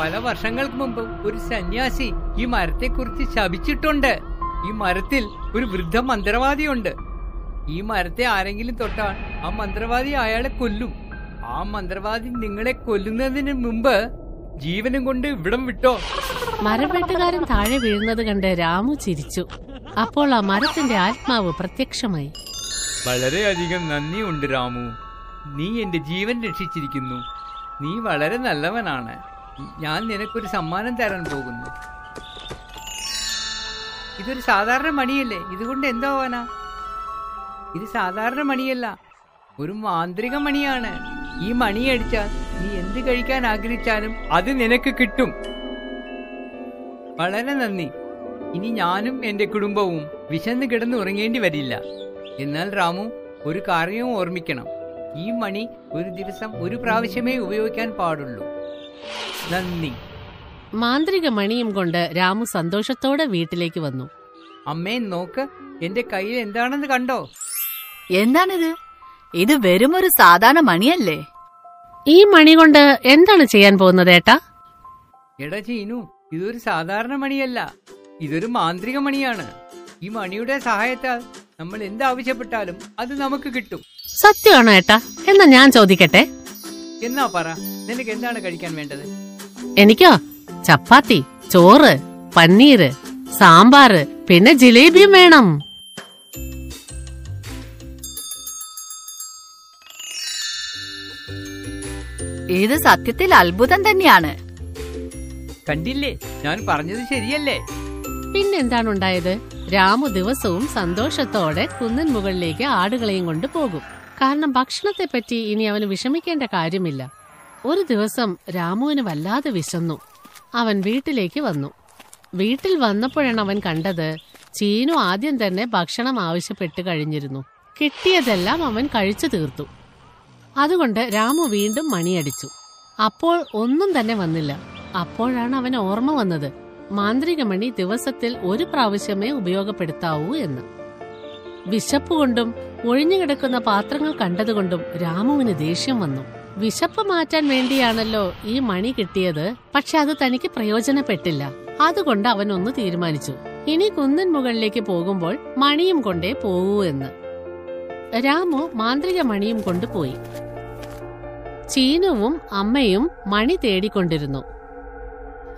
പല വർഷങ്ങൾക്ക് മുമ്പ് ഒരു സന്യാസി ഈ മരത്തെ കുറിച്ച് ശപിച്ചിട്ടുണ്ട്. ഈ മരത്തിൽ ഒരു വൃദ്ധ മന്ത്രവാദിയുണ്ട്. ഈ മരത്തെ ആരെങ്കിലും തൊട്ടാൽ ആ മന്ത്രവാദി അയാളെ കൊല്ലും. ആ മന്ത്രവാദി നിങ്ങളെ കൊല്ലുന്നതിന് മുമ്പ് ജീവനും കൊണ്ട് ഇവിടം വിട്ടോ. മരവെട്ടുകാരൻ താഴെ വീഴുന്നത് കണ്ട് രാമു ചിരിച്ചു. അപ്പോൾ ആ മരത്തിന്റെ ആത്മാവ് പ്രത്യക്ഷമായി. വളരെയധികം നന്ദിയുണ്ട് രാമു. നീ എന്റെ ജീവൻ രക്ഷിച്ചിരിക്കുന്നു. നീ വളരെ നല്ലവനാണ്. ഞാൻ നിനക്കൊരു സമ്മാനം തരാൻ പോകുന്നു. ഇതൊരു സാധാരണ മണിയല്ലേ? ഇതുകൊണ്ട് എന്താവാനാ ഇത് സാധാരണ മണിയല്ല ഒരു മാന്ത്രിക മണിയാണ്. ഈ മണി അടിച്ചാൽ നീ എന്ത് കഴിക്കാൻ ആഗ്രഹിച്ചാലും അത് നിനക്ക് കിട്ടും. വളരെ നന്ദി. ഇനി ഞാനും എന്റെ കുടുംബവും വിശന്ന് കിടന്ന് ഉറങ്ങേണ്ടി വരില്ല. എന്നാൽ രാമു ഒരു കാര്യവും ഓർമ്മിക്കണം. ഈ മണി ഒരു ദിവസം ഒരു പ്രാവശ്യമേ ഉപയോഗിക്കാൻ പാടുള്ളൂ. നന്ദി. മാന്ത്രിക മണിയും കൊണ്ട് രാമു സന്തോഷത്തോടെ വീട്ടിലേക്ക് വന്നു. അമ്മേ നോക്ക് എന്റെ കയ്യിൽ എന്താണെന്ന് കണ്ടോ? എന്താണിത്? ഇത് വെറും ഒരു സാധാരണ മണിയല്ലേ? ഈ മണി കൊണ്ട് എന്താണ് ചെയ്യാൻ പോകുന്നത് ഏട്ടാ? എടാ ചീനു ഇതൊരു സാധാരണ മണിയല്ല. ഇതൊരു മാന്ത്രിക മണിയാണ്. ഈ മണിയുടെ സഹായത്താൽ നമ്മൾ എന്ത് ആവശ്യപ്പെട്ടാലും അത് നമുക്ക് കിട്ടും. സത്യമാണോ ഏട്ടാ? എന്നാ ഞാൻ ചോദിക്കട്ടെ. എന്നാ പറ നിനക്ക് എന്താണ് കഴിക്കാൻ വേണ്ടത്? എനിക്കോ? ചപ്പാത്തി ചോറ് പന്നീര് സാമ്പാറ് പിന്നെ ജിലേബിയും വേണം. ഇത് സത്യത്തിൽ അത്ഭുതം തന്നെയാണ്. കണ്ടില്ലേ? ഞാൻ പറഞ്ഞത് ശരിയല്ലേ? പിന്നെന്താണ് ഉണ്ടായത് രാമു ദിവസവും സന്തോഷത്തോടെ കുന്നിൻ മുകളിലേക്ക് ആടുകളെയും കൊണ്ട് പോകും. കാരണം ഭക്ഷണത്തെ പറ്റി ഇനി അവന് വിഷമിക്കേണ്ട കാര്യമില്ല. ഒരു ദിവസം രാമുവിന് വല്ലാതെ വിശന്നു. അവൻ വീട്ടിലേക്ക് വന്നു. വീട്ടിൽ വന്നപ്പോഴാണ് അവൻ കണ്ടത് ചീനു ആദ്യം തന്നെ ഭക്ഷണം ആവശ്യപ്പെട്ട് കഴിഞ്ഞിരുന്നു. കിട്ടിയതെല്ലാം അവൻ കഴിച്ചു തീർത്തു. അതുകൊണ്ട് രാമു വീണ്ടും മണിയടിച്ചു. അപ്പോൾ ഒന്നും തന്നെ വന്നില്ല. അപ്പോഴാണ് അവൻ ഓർമ്മ വന്നത്. മാന്ത്രികമണി ദിവസത്തിൽ ഒരു പ്രാവശ്യമേ ഉപയോഗപ്പെടുത്താവൂ എന്ന്. വിശപ്പുകൊണ്ടും ഒഴിഞ്ഞുകിടക്കുന്ന പാത്രങ്ങൾ കണ്ടതുകൊണ്ടും രാമുവിന് ദേഷ്യം വന്നു. വിശപ്പ് മാറ്റാൻ വേണ്ടിയാണല്ലോ ഈ മണി കിട്ടിയത്. പക്ഷെ അത് തനിക്ക് പ്രയോജനപ്പെട്ടില്ല. അതുകൊണ്ട് അവൻ ഒന്ന് തീരുമാനിച്ചു. ഇനി കുന്നൻ മുകളിലേക്ക് പോകുമ്പോൾ മണിയും കൊണ്ടേ പോകൂ എന്ന്. രാമു മാന്ത്രിക മണിയും കൊണ്ടുപോയി ചീനുവും അമ്മയും മണി തേടിക്കൊണ്ടിരുന്നു.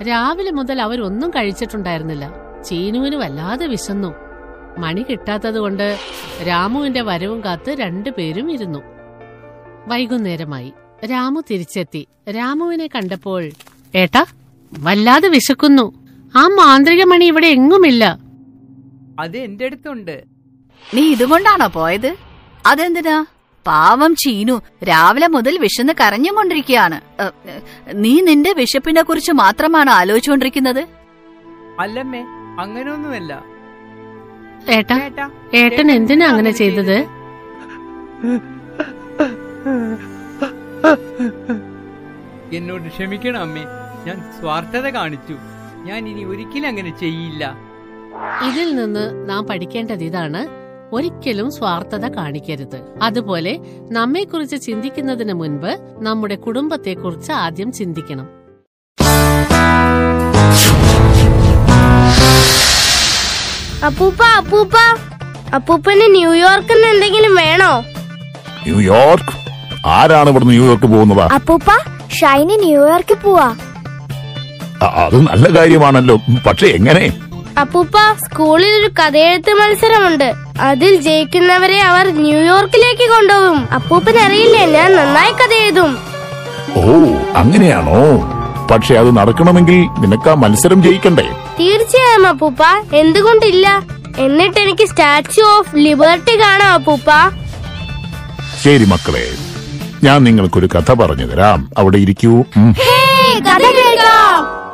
രാവിലെ മുതൽ അവരൊന്നും കഴിച്ചിട്ടുണ്ടായിരുന്നില്ല. ചീനുവിന് വല്ലാതെ വിശന്നു. മണി കിട്ടാത്തതുകൊണ്ട് രാമുവിന്റെ വരവും കാത്ത് രണ്ടുപേരും ഇരുന്നു. വൈകുന്നേരമായി. രാമു തിരിച്ചെത്തി. രാമുവിനെ കണ്ടപ്പോൾ ഏട്ടാ വല്ലാതെ വിശക്കുന്നു. ആ മാന്ത്രിക മണി ഇവിടെ എങ്ങുമില്ല. അത് എന്റെ അടുത്തുണ്ട്. നീ ഇതുകൊണ്ടാണോ പോയത്? അതെന്തിനാ? പാവം ചീനു രാവിലെ മുതൽ വിശന്ന് കരഞ്ഞുകൊണ്ടിരിക്കുകയാണ്. നീ നിന്റെ വിശപ്പിനെ കുറിച്ച് മാത്രമാണ് ആലോചിച്ചുകൊണ്ടിരിക്കുന്നത്? അല്ലമ്മേ അങ്ങനെയൊന്നുമല്ല. ഏട്ടാ ഏട്ടാ ഏട്ടൻ എന്തിനാ അങ്ങനെ ചെയ്തത്? എന്നോട് ക്ഷമിക്കണം അമ്മേ. ഞാൻ സ്വാർത്ഥത കാണിച്ചു. ഞാൻ ഇനി ഒരിക്കലും അങ്ങനെ ചെയ്യില്ല. ഇതിൽ നിന്ന് നാം പഠിക്കേണ്ടത് ഇതാണ്. ഒരിക്കലും സ്വാർത്ഥത കാണിക്കരുത്. അതുപോലെ നമ്മെക്കുറിച്ച് ചിന്തിക്കുന്നതിന് മുൻപ് നമ്മുടെ കുടുംബത്തെക്കുറിച്ച് ആദ്യം ചിന്തിക്കണം. അപ്പൂപ്പ അപ്പൂപ്പ. അപ്പൂപ്പന് ന്യൂയോർക്കിൽ എന്തെങ്കിലും വേണോ? ന്യൂയോർക്ക്? ആരാണ് ഇവിടെ ന്യൂയോർക്ക് പോകുന്നത്? അപ്പൂപ്പ ഷൈനി ന്യൂയോർക്കിൽ പോവാ. അത് നല്ല കാര്യമാണല്ലോ. പക്ഷെ എങ്ങനെ? അപ്പൂപ്പ സ്കൂളിൽ ഒരു കഥയെഴുത്ത് മത്സരമുണ്ട്. അതിൽ ജയിക്കുന്നവരെ അവർ ന്യൂയോർക്കിലേക്ക് കൊണ്ടുപോകും. അപ്പൂപ്പന് അറിയില്ലേ ഞാൻ നന്നായി കഥ എഴുതും ഓ അങ്ങനെയാണോ? പക്ഷെ അത് നടക്കണമെങ്കിൽ നിനക്ക് ആ മത്സരം ജയിക്കണ്ടേ? തീർച്ചയായും അപ്പൂപ്പ. എന്തുകൊണ്ടില്ല? എന്നിട്ട് എനിക്ക് സ്റ്റാച്യു ഓഫ് ലിബർട്ടി കാണാം അപ്പൂപ്പ. ശരി മക്കളെ ഞാൻ നിങ്ങൾക്കൊരു കഥ പറഞ്ഞു തരാം. അവിടെ ഇരിക്കൂ. ഉം. കഥ കേൾക്കാം.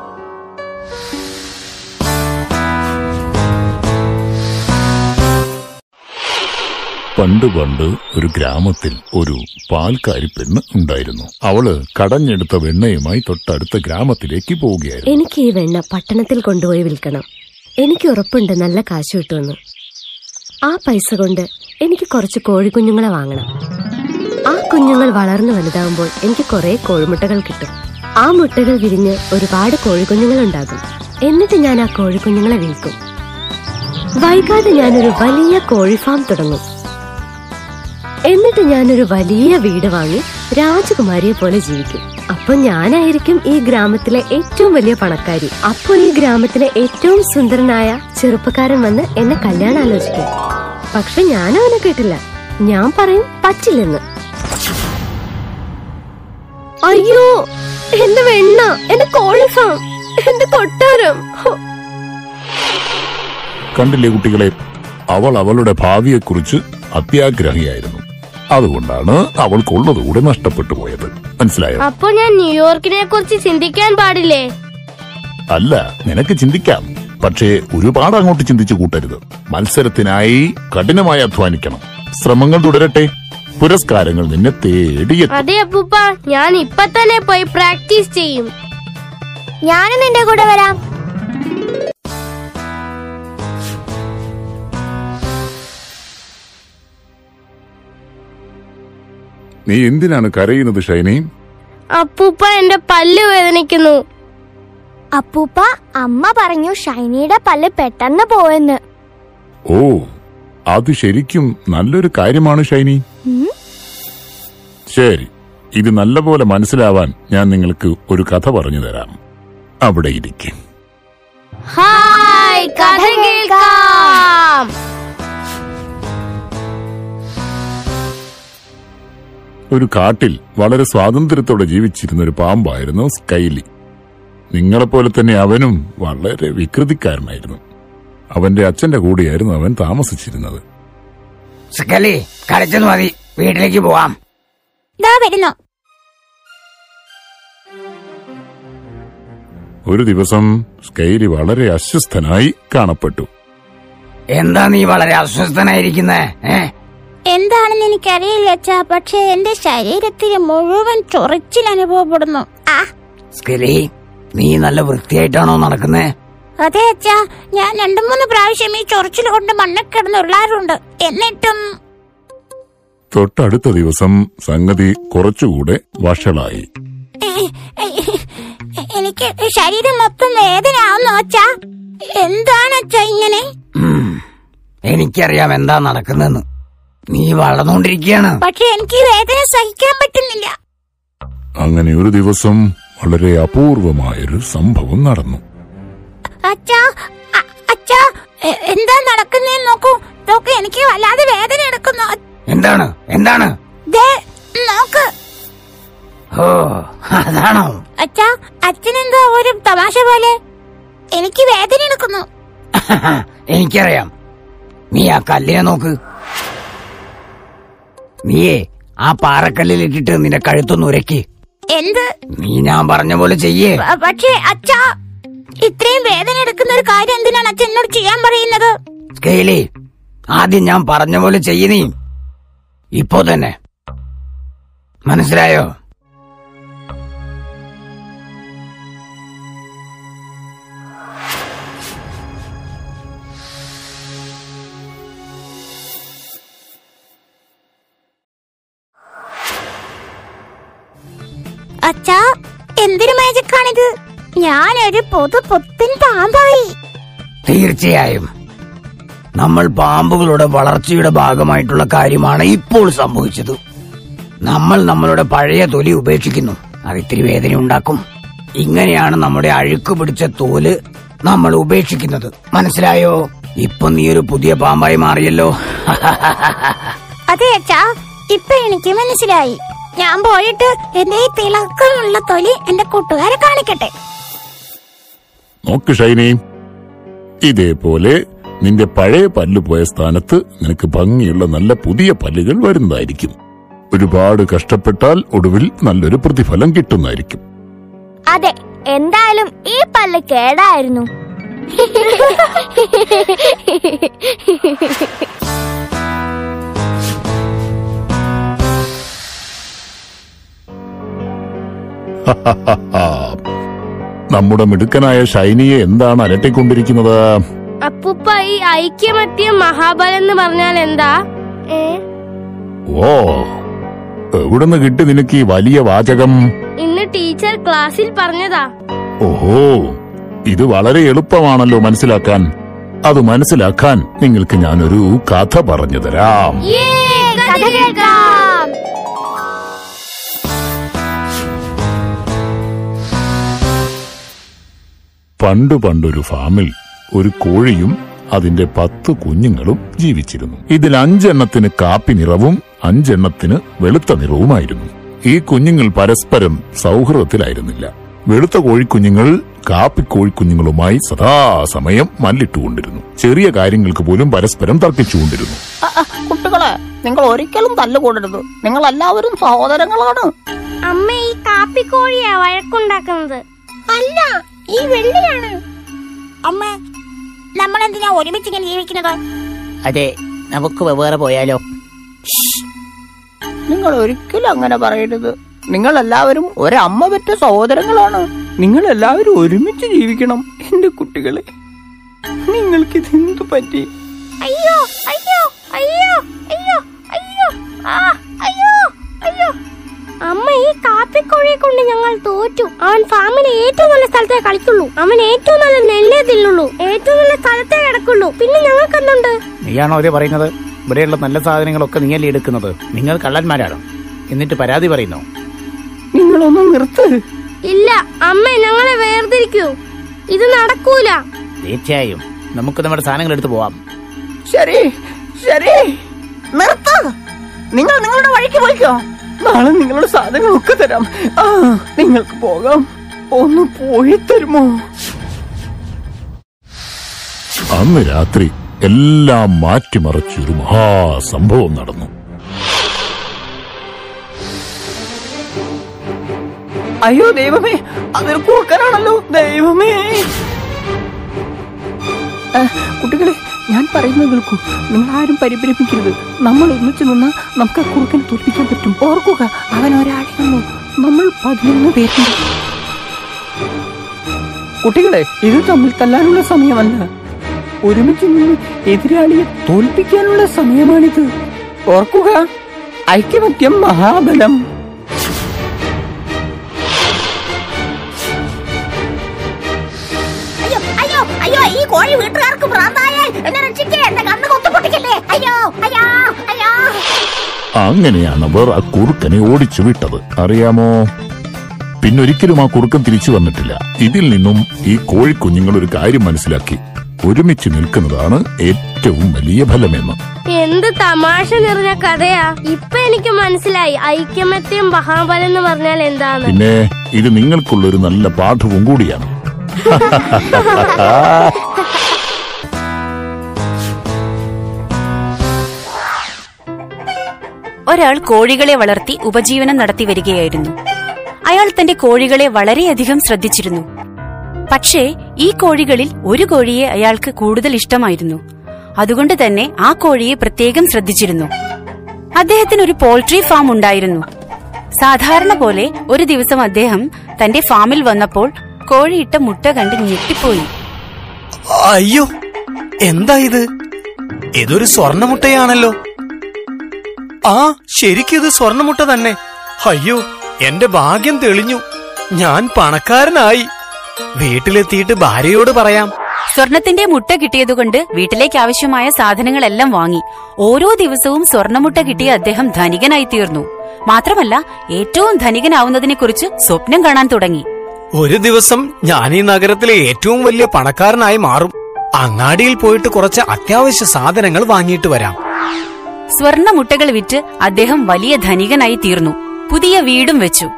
പണ്ട് പണ്ട് ഒരു ഗ്രാമത്തിൽ ഒരു പാൽക്കാരി പെണ്ണ് ഉണ്ടായിരുന്നു. അവൾ കടഞ്ഞെടുത്ത വെണ്ണയുമായി തൊട്ടടുത്ത ഗ്രാമത്തിലേക്ക് പോവുകയായിരുന്നു. എനിക്ക് ഈ വെണ്ണ പട്ടണത്തിൽ കൊണ്ടുപോയി വിൽക്കണം. എനിക്ക് ഉറപ്പുണ്ട് നല്ല കാശ് കിട്ടുമെന്ന്. ആ പൈസ കൊണ്ട് എനിക്ക് കുറച്ച് കോഴിക്കുഞ്ഞുങ്ങളെ വാങ്ങണം. ആ കുഞ്ഞുങ്ങൾ വളർന്നു വലുതാവുമ്പോൾ എനിക്ക് കുറെ കോഴിമുട്ടകൾ കിട്ടും. ആ മുട്ടകൾ വിരിഞ്ഞ് ഒരുപാട് കോഴിക്കുഞ്ഞുങ്ങൾ ഉണ്ടാകും എന്നിട്ട് ഞാൻ ആ കോഴിക്കുഞ്ഞുങ്ങളെ വിൽക്കും. വൈകാതെ ഞാനൊരു വലിയ കോഴി ഫാം തുടങ്ങും. എന്നിട്ട് ഞാനൊരു വലിയ വീട് വാങ്ങി രാജകുമാരിയെ പോലെ ജീവിക്കും. അപ്പൊ ഞാനായിരിക്കും ഈ ഗ്രാമത്തിലെ ഏറ്റവും വലിയ പണക്കാരി. അപ്പോൾ ഈ ഗ്രാമത്തിലെ ഏറ്റവും സുന്ദരനായ ചെറുപ്പക്കാരൻ വന്ന് എന്നെ കല്യാണം ആലോചിക്കും പക്ഷെ ഞാൻ അവനെ കേട്ടില്ല. ഞാൻ പറയും പറ്റില്ലെന്ന്. അയ്യോ എന്റെ വെണ്ണ എന്റെ കോളിഫാം എന്റെ കൊട്ടാരം. കണ്ടില്ലേ കുട്ടികളെ അവൾ അവളുടെ ഭാവിയെക്കുറിച്ച് അത്യാഗ്രഹിയായിരുന്നു. അതുകൊണ്ടാണ് അവൾക്കുള്ളത് കൂടെ നഷ്ടപ്പെട്ടു പോയത്. മനസ്സിലായോ? അപ്പൊ ഞാൻ ന്യൂയോർക്കിനെ കുറിച്ച് ചിന്തിക്കാൻ പാടില്ലേ? അല്ല നിനക്ക് ചിന്തിക്കാം. പക്ഷേ ഒരുപാട് അങ്ങോട്ട് ചിന്തിച്ചു കൂട്ടരുത്. മത്സരത്തിനായി കഠിനമായി അധ്വാനിക്കണം. ശ്രമങ്ങൾ തുടരട്ടെ. പുരസ്കാരങ്ങൾ നിന്നെ തേടിയെത്തും. അതെ അപ്പൂപ്പ ഞാൻ ഇപ്പൊ തന്നെ പോയി പ്രാക്ടീസ് ചെയ്യും. ഞാനും നിന്റെ കൂടെ വരാം. നീ എന്തിനാണ് കരയുന്നത് ഷൈനി? അപ്പൂപ്പ എന്റെ പല്ല് വേദനിക്കുന്നു. അപ്പൂപ്പ അമ്മ പറഞ്ഞു ഷൈനിയുടെ പല്ല് പെട്ടെന്ന് പോയെന്ന്. ഓ അത് ശരിക്കും നല്ലൊരു കാര്യമാണ് ഷൈനി. ഉം. ശരി. ഇത് നല്ലപോലെ മനസ്സിലാവാൻ ഞാൻ നിങ്ങൾക്ക് ഒരു കഥ പറഞ്ഞു തരാം. അവിടെ ഇരിക്കും. ഹായ് കഥ കേൾക്കാം. ഒരു കാട്ടിൽ വളരെ സ്വാതന്ത്ര്യത്തോടെ ജീവിച്ചിരുന്ന ഒരു പാമ്പായിരുന്നു സ്കൈലി. നിങ്ങളെപ്പോലെ തന്നെ അവനും വളരെ വികൃതിക്കാരനായിരുന്നു. അവന്റെ അച്ഛന്റെ കൂടെയായിരുന്നു അവൻ താമസിച്ചിരുന്നത്. സ്കൈലി കളിച്ചു മതി. വീട്ടിലേക്ക് പോവാം. ദാ വരുന്നു. ഒരു ദിവസം സ്കൈലി വളരെ അസ്വസ്ഥനായി കാണപ്പെട്ടു. എന്താ നീ വളരെ അസ്വസ്ഥനായിരിക്കുന്നേ? എന്താണെന്ന് എനിക്കറിയില്ല അച്ഛാ. പക്ഷെ എന്റെ ശരീരത്തിൽ മുഴുവൻ ചൊറിച്ചിൽ അനുഭവപ്പെടുന്നു. ആ. സ്കലി നീ നല്ല വൃത്തിയായിട്ടാണോ നടക്കുന്നേ? അതെ അച്ഛാ. ഞാൻ രണ്ടു മൂന്ന് പ്രാവശ്യം ഈ ചൊറിച്ചിൽ കൊണ്ട് മണ്ണിൽ കിടന്നുള്ളാറുണ്ട് എന്നിട്ടും തൊട്ടടുത്ത ദിവസം സംഗതി കുറച്ചുകൂടെ വഷളായി. എനിക്ക് ശരീരം മൊത്തം വേദന ആവുന്നു അച്ഛാ. എന്താണ് അച്ഛാ ഇങ്ങനെ? എനിക്കറിയാം എന്താ നടക്കുന്നെന്ന് നീ വളർന്നുകൊണ്ടിരിക്കുകയാണ്. പക്ഷെ എനിക്ക് വേദന സഹിക്കാൻ പറ്റുന്നില്ല. അങ്ങനെ ഒരു ദിവസം വളരെ അപൂർവമായൊരു സംഭവം നടന്നു. അച്ഛാ അച്ഛാ എന്താ നടക്കുന്നേന്ന് നോക്കൂ. നോക്ക് എനിക്ക് വല്ലാതെ വേദന എടുക്കുന്നു. എന്താണ്? എന്താണ്? നോക്ക്. ഓ അതാണോ? അച്ഛാ അച്ഛനെന്തോ ഒരു തമാശ പോലെ. എനിക്ക് വേദന എടുക്കുന്നു. എനിക്കറിയാം. നീ ആ കല്ലിനെ നോക്ക്. നീയേ ആ പാറക്കല്ലിൽ ഇട്ടിട്ട് നിന്റെ കഴുത്തൊന്ന് ഉരക്കി എന്ത്? നീ ഞാൻ പറഞ്ഞ പോലെ ചെയ്യേ. പക്ഷേ അച്ഛാ ഇത്രയും വേദന എടുക്കുന്ന ഒരു കാര്യം എന്തിനാണ് അച്ഛൻ എന്നോട് ചെയ്യാൻ പറയുന്നത്? സ്കെയിലി ആദ്യം ഞാൻ പറഞ്ഞ പോലെ ചെയ്യ നീ. ഇപ്പോ തന്നെ. മനസ്സിലായോ? അച്ഛാ എന്തൊരു മാജിക്കാണിത് ഞാനൊരു പൊതു പുത്തൻ പാമ്പായി. തീർച്ചയായും. നമ്മൾ പാമ്പുകളുടെ വളർച്ചയുടെ ഭാഗമായിട്ടുള്ള കാര്യമാണ് ഇപ്പോൾ സംഭവിച്ചത്. നമ്മൾ നമ്മളുടെ പഴയ തൊലി ഉപേക്ഷിക്കുന്നു. അത് ഇത്തിരി വേദന ഉണ്ടാക്കും. ഇങ്ങനെയാണ് നമ്മുടെ അഴുക്ക് പിടിച്ച തോൽ നമ്മൾ ഉപേക്ഷിക്കുന്നത്. മനസ്സിലായോ? ഇപ്പൊ നീ ഒരു പുതിയ പാമ്പായി മാറിയല്ലോ. അതെ അച്ഛാ ഇപ്പൊ എനിക്ക് മനസ്സിലായി. ഞാൻ പോയിട്ട് എന്റെ ഈ തിളക്കമുള്ള തൊലി എന്റെ കൂട്ടുകാരെ കാണിക്കട്ടെ. നോക്ക് ഷൈനി ഇതേപോലെ നിന്റെ പഴയ പല്ല് പോയ സ്ഥാനത്ത് നിനക്ക് ഭംഗിയുള്ള നല്ല പുതിയ പല്ലുകൾ വരുന്നതായിരിക്കും. ഒരുപാട് കഷ്ടപ്പെട്ടാൽ ഒടുവിൽ നല്ലൊരു പ്രതിഫലം കിട്ടുന്നതായിരിക്കും. അതെ എന്തായാലും ഈ പല്ല് കേടായിരുന്നു. നമ്മുടെ മിടുക്കനായ ഷൈനിയെ എന്താണ് അലട്ടിക്കൊണ്ടിരിക്കുന്നത്? അപ്പൂപ്പ ഈ ഐക്യമത്യ മഹാബലം എന്ന് പറഞ്ഞാൽ എന്താ? ഏ? ഓ എവിടുന്ന് കിട്ടി നിനക്ക് ഈ വലിയ വാചകം? ഇന്ന് ടീച്ചർ ക്ലാസ്സിൽ പറഞ്ഞതാ. ഓഹോ ഇത് വളരെ എളുപ്പമാണല്ലോ മനസ്സിലാക്കാൻ. അത് മനസ്സിലാക്കാൻ നിങ്ങൾക്ക് ഞാനൊരു കഥ പറഞ്ഞു തരാം. കഥ കേൾക്കാം. പണ്ട് പണ്ടൊരു ഫാമിൽ ഒരു കോഴിയും അതിന്റെ പത്ത് കുഞ്ഞുങ്ങളും ജീവിച്ചിരുന്നു. ഇതിൽ അഞ്ചെണ്ണത്തിന് കാപ്പി നിറവും അഞ്ചെണ്ണത്തിന് വെളുത്ത നിറവുമായിരുന്നു. ഈ കുഞ്ഞുങ്ങൾ പരസ്പരം സൗഹൃദത്തിലായിരുന്നില്ല. വെളുത്ത കോഴിക്കുഞ്ഞുങ്ങൾ കാപ്പി കോഴിക്കുഞ്ഞുങ്ങളുമായി സദാസമയം മല്ലിട്ടുകൊണ്ടിരുന്നു. ചെറിയ കാര്യങ്ങൾക്ക് പോലും പരസ്പരം തർക്കിച്ചുകൊണ്ടിരുന്നു. കുട്ടികളെ നിങ്ങൾ ഒരിക്കലും തല്ലുകൂടരുത്. നിങ്ങൾ എല്ലാവരും സഹോദരങ്ങളാണ്. അമ്മ ഈ കാപ്പിക്കോഴിയാ വഴക്കുണ്ടാക്കുന്നത്. അല്ല ഈ വെള്ളിയാണ്. അമ്മ നമ്മൾ എന്തിനാ ഒരുമിച്ച് ഇങ്ങനെ ജീവിക്കുന്നത്? അതെ നമുക്ക് വെവ്വേറെ പോയാലോ? നിങ്ങൾ ഒരിക്കലും അങ്ങനെ പറയരുത്. നിങ്ങൾ എല്ലാവരും ഒരമ്മ പെറ്റ സഹോദരങ്ങളാണ്. നിങ്ങൾ എല്ലാവരും ഒരുമിച്ച് ജീവിക്കണം എന്റെ കുട്ടികളെ. നിങ്ങൾക്ക് എന്ത് പറ്റി? അയ്യോ അയ്യോ അയ്യോ അയ്യോ അയ്യോ. ആ. അമ്മ ഈ കാപ്പിക്കോഴിയെ കൊണ്ട് ഞങ്ങൾ തോറ്റു. അവൻ ഫാമിലെ ഏറ്റവും നല്ല സ്ഥലത്തെ കളിക്കുള്ളൂ. അവൻ ഏറ്റവും നല്ല നെല്ലേ തിന്നുള്ളൂ. ഏറ്റവും നല്ല സ്ഥലത്തെ കിടക്കുള്ളൂ. പിന്നെ ഞങ്ങൾക്ക് എന്തുണ്ട് നീയാണോ അവരെ പറയുന്നത്? ഇവിടെയുള്ള നല്ല സാധനങ്ങളൊക്കെ നീയല്ലേ എടുക്കുന്നത്? നിങ്ങൾ കള്ളന്മാരാണ്? എന്നിട്ട് പരാതി പറയുന്നു? നിങ്ങളൊന്നും നിർത്ത്. ഇല്ല അമ്മ ഞങ്ങളെ വേർതിരിക്കൂ. ഇത് നടക്കൂല. തീർച്ചയായും. നമുക്ക് നമ്മുടെ സാധനങ്ങൾ എടുത്തു പോവാം. ശരി ശരി. നിർത്ത്. നിങ്ങൾ നിങ്ങളുടെ വഴിക്ക് പോയിക്കോ. നാളെ നിങ്ങളുടെ സാധനങ്ങളൊക്കെ തരാം. ആ നിങ്ങൾക്ക് പോകാം. ഒന്ന് പോയി തരുമോ? അന്ന് രാത്രി എല്ലാം മാറ്റിമറിച്ച് ഒരു മഹാസംഭവം നടന്നു. അയ്യോ ദൈവമേ അതൊരു കുറുക്കനാണല്ലോ ദൈവമേ. കുട്ടികളെ ഞാൻ പറയുന്നത് കേൾക്കൂ. നിങ്ങൾ ആരും പരിഭ്രമിക്കരുത്. നമ്മൾ ഒന്നിച്ചു നിന്നാൽ നമുക്ക് ആ കുറുക്കനെ തോൽപ്പിക്കാൻ പറ്റും. ഓർക്കുക അവൻ ഒരാളെയുള്ളൂ നമ്മൾ പതിനൊന്ന് പേരുണ്ട്. കുട്ടികളെ ഇത് തമ്മിൽ തല്ലാനുള്ള സമയമല്ല. ഒരുമിച്ച് നിന്ന് എതിരാളിയെ തോൽപ്പിക്കാനുള്ള സമയമാണിത്. ഓർക്കുക ഐക്യമത്യം മഹാബലം. അയ്യോ അയ്യോ അയ്യോ ഈ കോഴി വീട്ടുകാർക്ക് ഭ്രാന്തായാൽ എന്നെ രക്ഷിക്കേ എന്റെ കണ്ണ് കൊത്തുപൊട്ടിക്കല്ലേ? അയ്യോ അയ്യോ അയ്യോ. അങ്ങനെയാണ് അവർ ആ കുറുക്കനെ ഓടിച്ചു വിട്ടത്. അറിയാമോ? പിന്നൊരിക്കലും ആ കുറുക്കൻ തിരിച്ചു വന്നിട്ടില്ല. ഇതിൽ നിന്നും ഈ കോഴിക്കുഞ്ഞുങ്ങൾ ഒരു കാര്യം മനസ്സിലാക്കി. ഒരുമിച്ച് നിൽക്കുന്നതാണ് ഏറ്റവും വലിയ ഫലമെന്ന്. എന്ത് തമാശ നിറഞ്ഞ കഥയാ. ഇപ്പൊ എനിക്ക് മനസ്സിലായി. ഐക്യമത്യം മഹാബലം എന്ന് പറഞ്ഞാൽ എന്താണ് പിന്നെ ഇത് നിങ്ങൾക്കുള്ളൊരു നല്ല പാഠവും കൂടിയാണ്. ഒരാൾ കോഴികളെ വളർത്തി ഉപജീവനം നടത്തി വരികയായിരുന്നു. അയാൾ തന്റെ കോഴികളെ വളരെയധികം ശ്രദ്ധിച്ചിരുന്നു. പക്ഷേ ഈ കോഴികളിൽ ഒരു കോഴിയെ അയാൾക്ക് കൂടുതൽ ഇഷ്ടമായിരുന്നു. അതുകൊണ്ട് തന്നെ ആ കോഴിയെ പ്രത്യേകം ശ്രദ്ധിച്ചിരുന്നു. അദ്ദേഹത്തിന് ഒരു പോൾട്രി ഫാം ഉണ്ടായിരുന്നു. സാധാരണ പോലെ ഒരു ദിവസം അദ്ദേഹം തന്റെ ഫാമിൽ വന്നപ്പോൾ കോഴിയിട്ട മുട്ട കണ്ട് ഞെട്ടിപ്പോയി. അയ്യോ എന്താ ഇത്? ഇതൊരു സ്വർണമുട്ടയാണല്ലോ ആ ശരിക്കിത് സ്വർണമുട്ട തന്നെ. അയ്യോ എന്റെ ഭാഗ്യം തെളിഞ്ഞു. ഞാൻ പണക്കാരനായി. വീട്ടിലെത്തിയിട്ട് ഭാര്യയോട് പറയാം. സ്വർണത്തിന്റെ മുട്ട കിട്ടിയതുകൊണ്ട് വീട്ടിലേക്ക് ആവശ്യമായ സാധനങ്ങളെല്ലാം വാങ്ങി. ഓരോ ദിവസവും സ്വർണമുട്ട കിട്ടിയ അദ്ദേഹം ധനികനായി തീർന്നു മാത്രമല്ല ഏറ്റവും ധനികനാവുന്നതിനെ കുറിച്ച് സ്വപ്നം കാണാൻ തുടങ്ങി. ഒരു ദിവസം ഞാൻ ഈ നഗരത്തിലെ ഏറ്റവും വലിയ പണക്കാരനായി മാറും. അങ്ങാടിയിൽ പോയിട്ട് കുറച്ച് അത്യാവശ്യ സാധനങ്ങൾ വാങ്ങിയിട്ട് വരാം. സ്വർണമുട്ടകൾ വിറ്റ് അദ്ദേഹം വലിയ ധനികനായി തീർന്നു. പുതിയ വീടും വെച്ചു.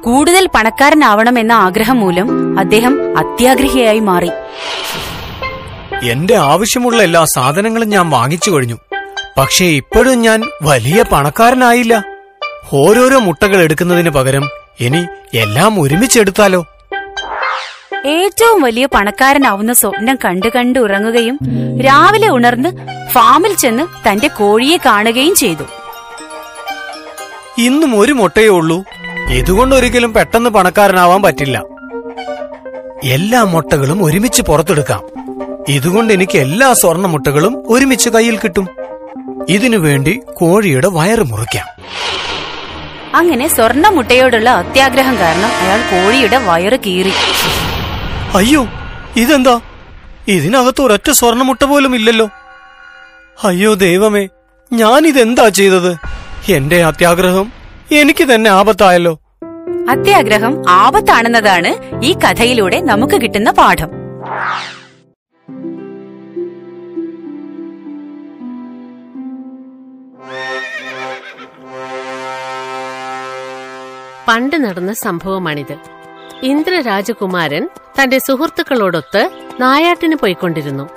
കൂടുതൽ പണക്കാരനാവണമെന്ന ആഗ്രഹം മൂലം അദ്ദേഹം അത്യാഗ്രഹിയായി മാറി. എന്റെ ആവശ്യമുള്ള എല്ലാ സാധനങ്ങളും ഞാൻ വാങ്ങിച്ചു കഴിഞ്ഞു. പക്ഷേ ഇപ്പോഴും ഞാൻ വലിയ പണക്കാരനായില്ല. ഓരോരോ മുട്ടകൾ എടുക്കുന്നതിന് പകരം ഇനി എല്ലാം ഒരുമിച്ചെടുത്താലോ ഏറ്റവും വലിയ പണക്കാരനാവുന്ന സ്വപ്നം കണ്ടു കണ്ടു ഉറങ്ങുകയും രാവിലെ ഉണർന്ന് ഫാമിൽ ചെന്ന് തന്റെ കോഴിയെ കാണുകയും ചെയ്തു. ഇന്നും ഒരു മുട്ടയേ ഉള്ളൂ. ഇതുകൊണ്ട് ഒരിക്കലും പെട്ടെന്ന് പണക്കാരനാവാൻ പറ്റില്ല. എല്ലാ മുട്ടകളും ഒരുമിച്ച് പുറത്തെടുക്കാം. ഇതുകൊണ്ട് എനിക്ക് എല്ലാ സ്വർണ മുട്ടകളും ഒരുമിച്ച് കയ്യിൽ കിട്ടും. ഇതിനു വേണ്ടി കോഴിയുടെ വയറ് മുറിക്കാം. അങ്ങനെ സ്വർണ മുട്ടയോടുള്ള അത്യാഗ്രഹം കാരണം അയാൾ കോഴിയുടെ വയറ് കീറി. അയ്യോ ഇതെന്താ? ഇതിനകത്ത് ഒരൊറ്റ സ്വർണമുട്ട പോലും ഇല്ലല്ലോ. അയ്യോ ദൈവമേ ഞാൻ ഇതെന്താ ചെയ്തത്? എന്റെ അത്യാഗ്രഹം എനിക്ക് തന്നെ ആപത്തായല്ലോ. അത്യാഗ്രഹം ആപത്താണെന്നതാണ് ഈ കഥയിലൂടെ നമുക്ക് കിട്ടുന്ന പാഠം. പണ്ട് നടന്ന സംഭവമാണിത്. ഇന്ദ്രരാജകുമാരൻ തന്റെ സുഹൃത്തുക്കളോടൊത്ത് നായാട്ടിന് പോയിക്കൊണ്ടിരുന്നു.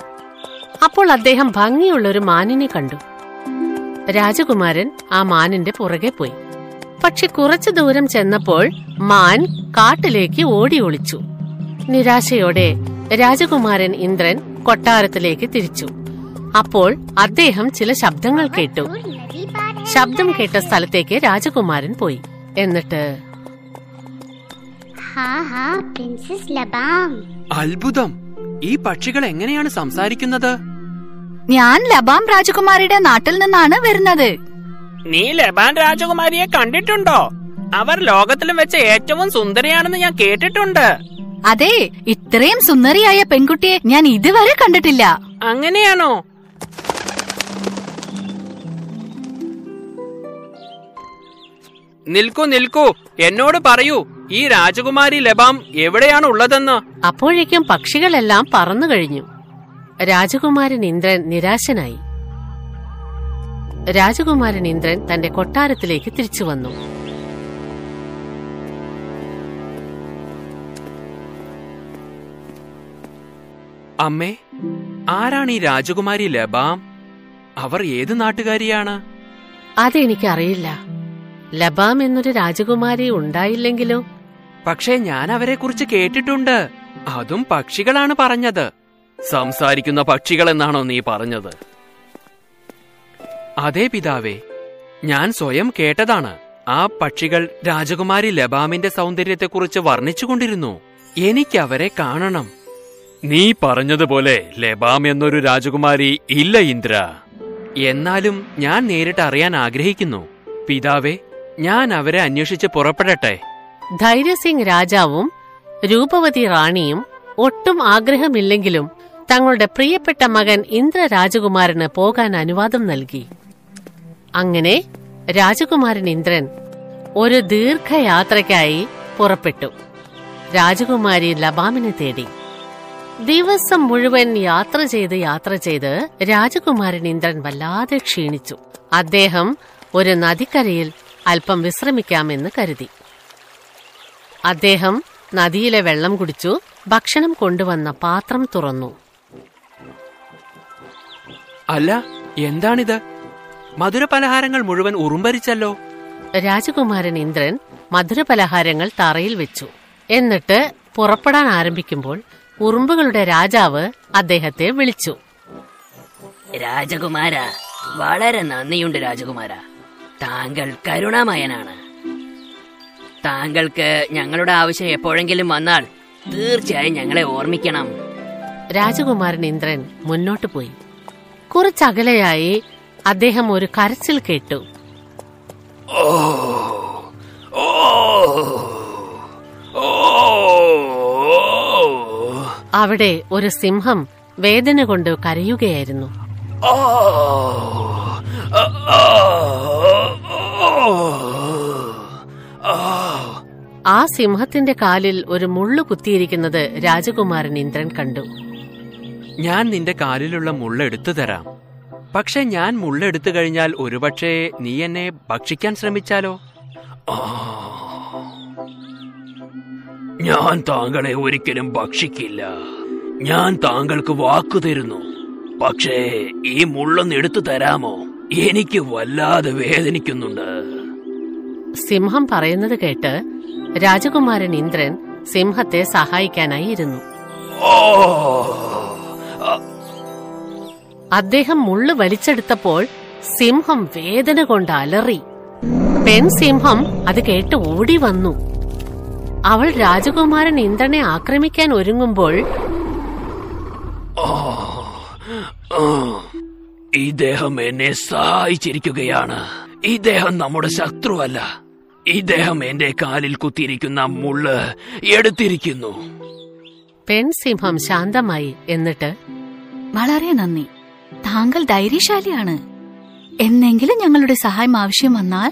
അപ്പോൾ അദ്ദേഹം ഭംഗിയുള്ള ഒരു മാനിനെ കണ്ടു. രാജകുമാരൻ ആ മാനിന്റെ പുറകെ പോയി. പക്ഷെ കുറച്ചു ദൂരം ചെന്നപ്പോൾ മാൻ കാട്ടിലേക്ക് ഓടി ഒളിച്ചു. നിരാശയോടെ രാജകുമാരൻ ഇന്ദ്രൻ കൊട്ടാരത്തിലേക്ക് തിരിച്ചു. അപ്പോൾ അദ്ദേഹം ചില ശബ്ദങ്ങൾ കേട്ടു. ശബ്ദം കേട്ട സ്ഥലത്തേക്ക് രാജകുമാരൻ പോയി. എന്നിട്ട് പ്രിൻസസ് ലബാം. അത്ഭുതം. ഈ പക്ഷികൾ എങ്ങനെയാണ് സംസാരിക്കുന്നത്? ഞാൻ ലബാം രാജകുമാരിയുടെ നാട്ടിൽ നിന്നാണ് വരുന്നത്. നീ ലബാൻ രാജകുമാരിയെ കണ്ടിട്ടുണ്ടോ? അവർ ലോകത്തിലും വെച്ച ഏറ്റവും സുന്ദരിയാണെന്ന് ഞാൻ കേട്ടിട്ടുണ്ട്. അതെ ഇത്രയും സുന്ദരിയായ പെൺകുട്ടിയെ ഞാൻ ഇതുവരെ കണ്ടിട്ടില്ല. അങ്ങനെയാണോ? നിൽക്കൂ നിൽക്കൂ. എന്നോട് പറയൂ. ഈ രാജകുമാരി ലബാം എവിടെയാണ് ഉള്ളതെന്ന്? അപ്പോഴേക്കും പക്ഷികളെല്ലാം പറന്നു കഴിഞ്ഞു. രാജകുമാരൻ ഇന്ദ്രൻ നിരാശനായി. രാജകുമാരൻ ഇന്ദ്രൻ തന്റെ കൊട്ടാരത്തിലേക്ക് തിരിച്ചു വന്നു. അമ്മേ ആരാണ് ഈ രാജകുമാരി ലബാം? അവർ ഏത് നാട്ടുകാരിയാണ്? അതെനിക്കറിയില്ല. ലബാം എന്നൊരു രാജകുമാരി ഉണ്ടായില്ലെങ്കിലോ? പക്ഷേ ഞാൻ അവരെ കുറിച്ച് കേട്ടിട്ടുണ്ട്. അതും പക്ഷികളാണ് പറഞ്ഞത്. സംസാരിക്കുന്ന പക്ഷികൾ എന്നാണോ നീ പറഞ്ഞത്? അതെ പിതാവേ ഞാൻ സ്വയം കേട്ടതാണ്. ആ പക്ഷികൾ രാജകുമാരി ലബാമിന്റെ സൗന്ദര്യത്തെക്കുറിച്ച് വർണിച്ചുകൊണ്ടിരുന്നു. എനിക്കവരെ കാണണം. നീ പറഞ്ഞതുപോലെ ലബാം എന്നൊരു രാജകുമാരി ഇല്ല ഇന്ദ്ര. എന്നാലും ഞാൻ നേരിട്ട് അറിയാൻ ആഗ്രഹിക്കുന്നു. പിതാവേ ഞാൻ അവരെ അന്വേഷിച്ച് പുറപ്പെടട്ടെ. ധൈര്യസിംഗ് രാജാവും രൂപവതി റാണിയും ഒട്ടും ആഗ്രഹമില്ലെങ്കിലും തങ്ങളുടെ പ്രിയപ്പെട്ട മകൻ ഇന്ദ്ര രാജകുമാരന് പോകാൻ അനുവാദം നൽകി. അങ്ങനെ രാജകുമാരൻ ഇന്ദ്രൻ ഒരു ദീർഘയാത്രയ്ക്കായി പുറപ്പെട്ടു. രാജകുമാരി ലബാമിനെ തേടി. ദിവസം മുഴുവൻ യാത്ര ചെയ്ത് യാത്ര ചെയ്ത് രാജകുമാരൻ ഇന്ദ്രൻ വല്ലാതെ ക്ഷീണിച്ചു. അദ്ദേഹം ഒരു നദിക്കരയിൽ അല്പം വിശ്രമിക്കാമെന്ന് കരുതി. അദ്ദേഹം നദിയിലെ വെള്ളം കുടിച്ചു ഭക്ഷണം കൊണ്ടുവന്ന പാത്രം തുറന്നു. അല്ല എന്താണിത്? മധുരപലഹാരങ്ങൾ മുഴുവൻ ഉറുമ്പരിച്ചല്ലോ. രാജകുമാരൻ ഇന്ദ്രൻ മധുരപലഹാരങ്ങൾ തറയിൽ വെച്ചു. എന്നിട്ട് പുറപ്പെടാൻ ആരംഭിക്കുമ്പോൾ ഉറുമ്പുകളുടെ രാജാവ് അദ്ദേഹത്തെ വിളിച്ചു. രാജകുമാര വളരെ നന്ദിയുണ്ട് രാജകുമാര. താങ്കൾ കരുണാമയനാണ്. താങ്കൾക്ക് ഞങ്ങളുടെ ആവശ്യം എപ്പോഴെങ്കിലും വന്നാൽ തീർച്ചയായും ഞങ്ങളെ ഓർമ്മിക്കണം. രാജകുമാരൻ ഇന്ദ്രൻ മുന്നോട്ട് പോയി. കുറച്ചകലെയായി അദ്ദേഹം ഒരു കരച്ചിൽ കേട്ടു. അവിടെ ഒരു സിംഹം വേദന കൊണ്ട് കരയുകയായിരുന്നു. ആ സിംഹത്തിന്റെ കാലിൽ ഒരു മുള്ളു കുത്തിയിരിക്കുന്നത് രാജകുമാരൻ ഇന്ദ്രൻ കണ്ടു. ഞാൻ നിന്റെ കാലിലുള്ള മുള്ളെടുത്തു തരാം. പക്ഷെ ഞാൻ മുള്ളെടുത്തു കഴിഞ്ഞാൽ ഒരുപക്ഷെ നീ എന്നെ ഭക്ഷിക്കാൻ ശ്രമിച്ചാലോ? ഞാൻ താങ്കളെ ഒരിക്കലും ഭക്ഷിക്കില്ല. ഞാൻ താങ്കൾക്ക് വാക്കു തരുന്നു. പക്ഷേ ഈ മുള്ളൊന്ന് എടുത്തു തരാമോ? എനിക്ക് വല്ലാതെ വേദനിക്കുന്നുണ്ട്. സിംഹം പറയുന്നത് കേട്ട് രാജകുമാരൻ ഇന്ദ്രൻ സിംഹത്തെ സഹായിക്കാനായി ഇരുന്നു അദ്ദേഹം മുള്ളു വലിച്ചെടുത്തപ്പോൾ സിംഹം വേദന കൊണ്ട് അലറി. പെൺസിംഹം അത് കേട്ട് ഓടി വന്നു. അവൾ രാജകുമാരൻ ഇന്ദ്രനെ ആക്രമിക്കാൻ ഒരുങ്ങുമ്പോൾ ഈ ഇദ്ദേഹം എന്നെ സഹായിച്ചിരിക്കുകയാണ്. ഇദ്ദേഹം നമ്മുടെ ശത്രുവല്ല. ഇദ്ദേഹം എന്റെ കാലിൽ കുത്തിയിരിക്കുന്ന മുള്ള് എടുത്തിരിക്കുന്നു. പെൺസിംഹം ശാന്തമായി എന്നിട്ട് വളരെ നന്ദി. താങ്കൾ ധൈര്യശാലിയാണ്. എന്നെങ്കിലും ഞങ്ങളുടെ സഹായം ആവശ്യം വന്നാൽ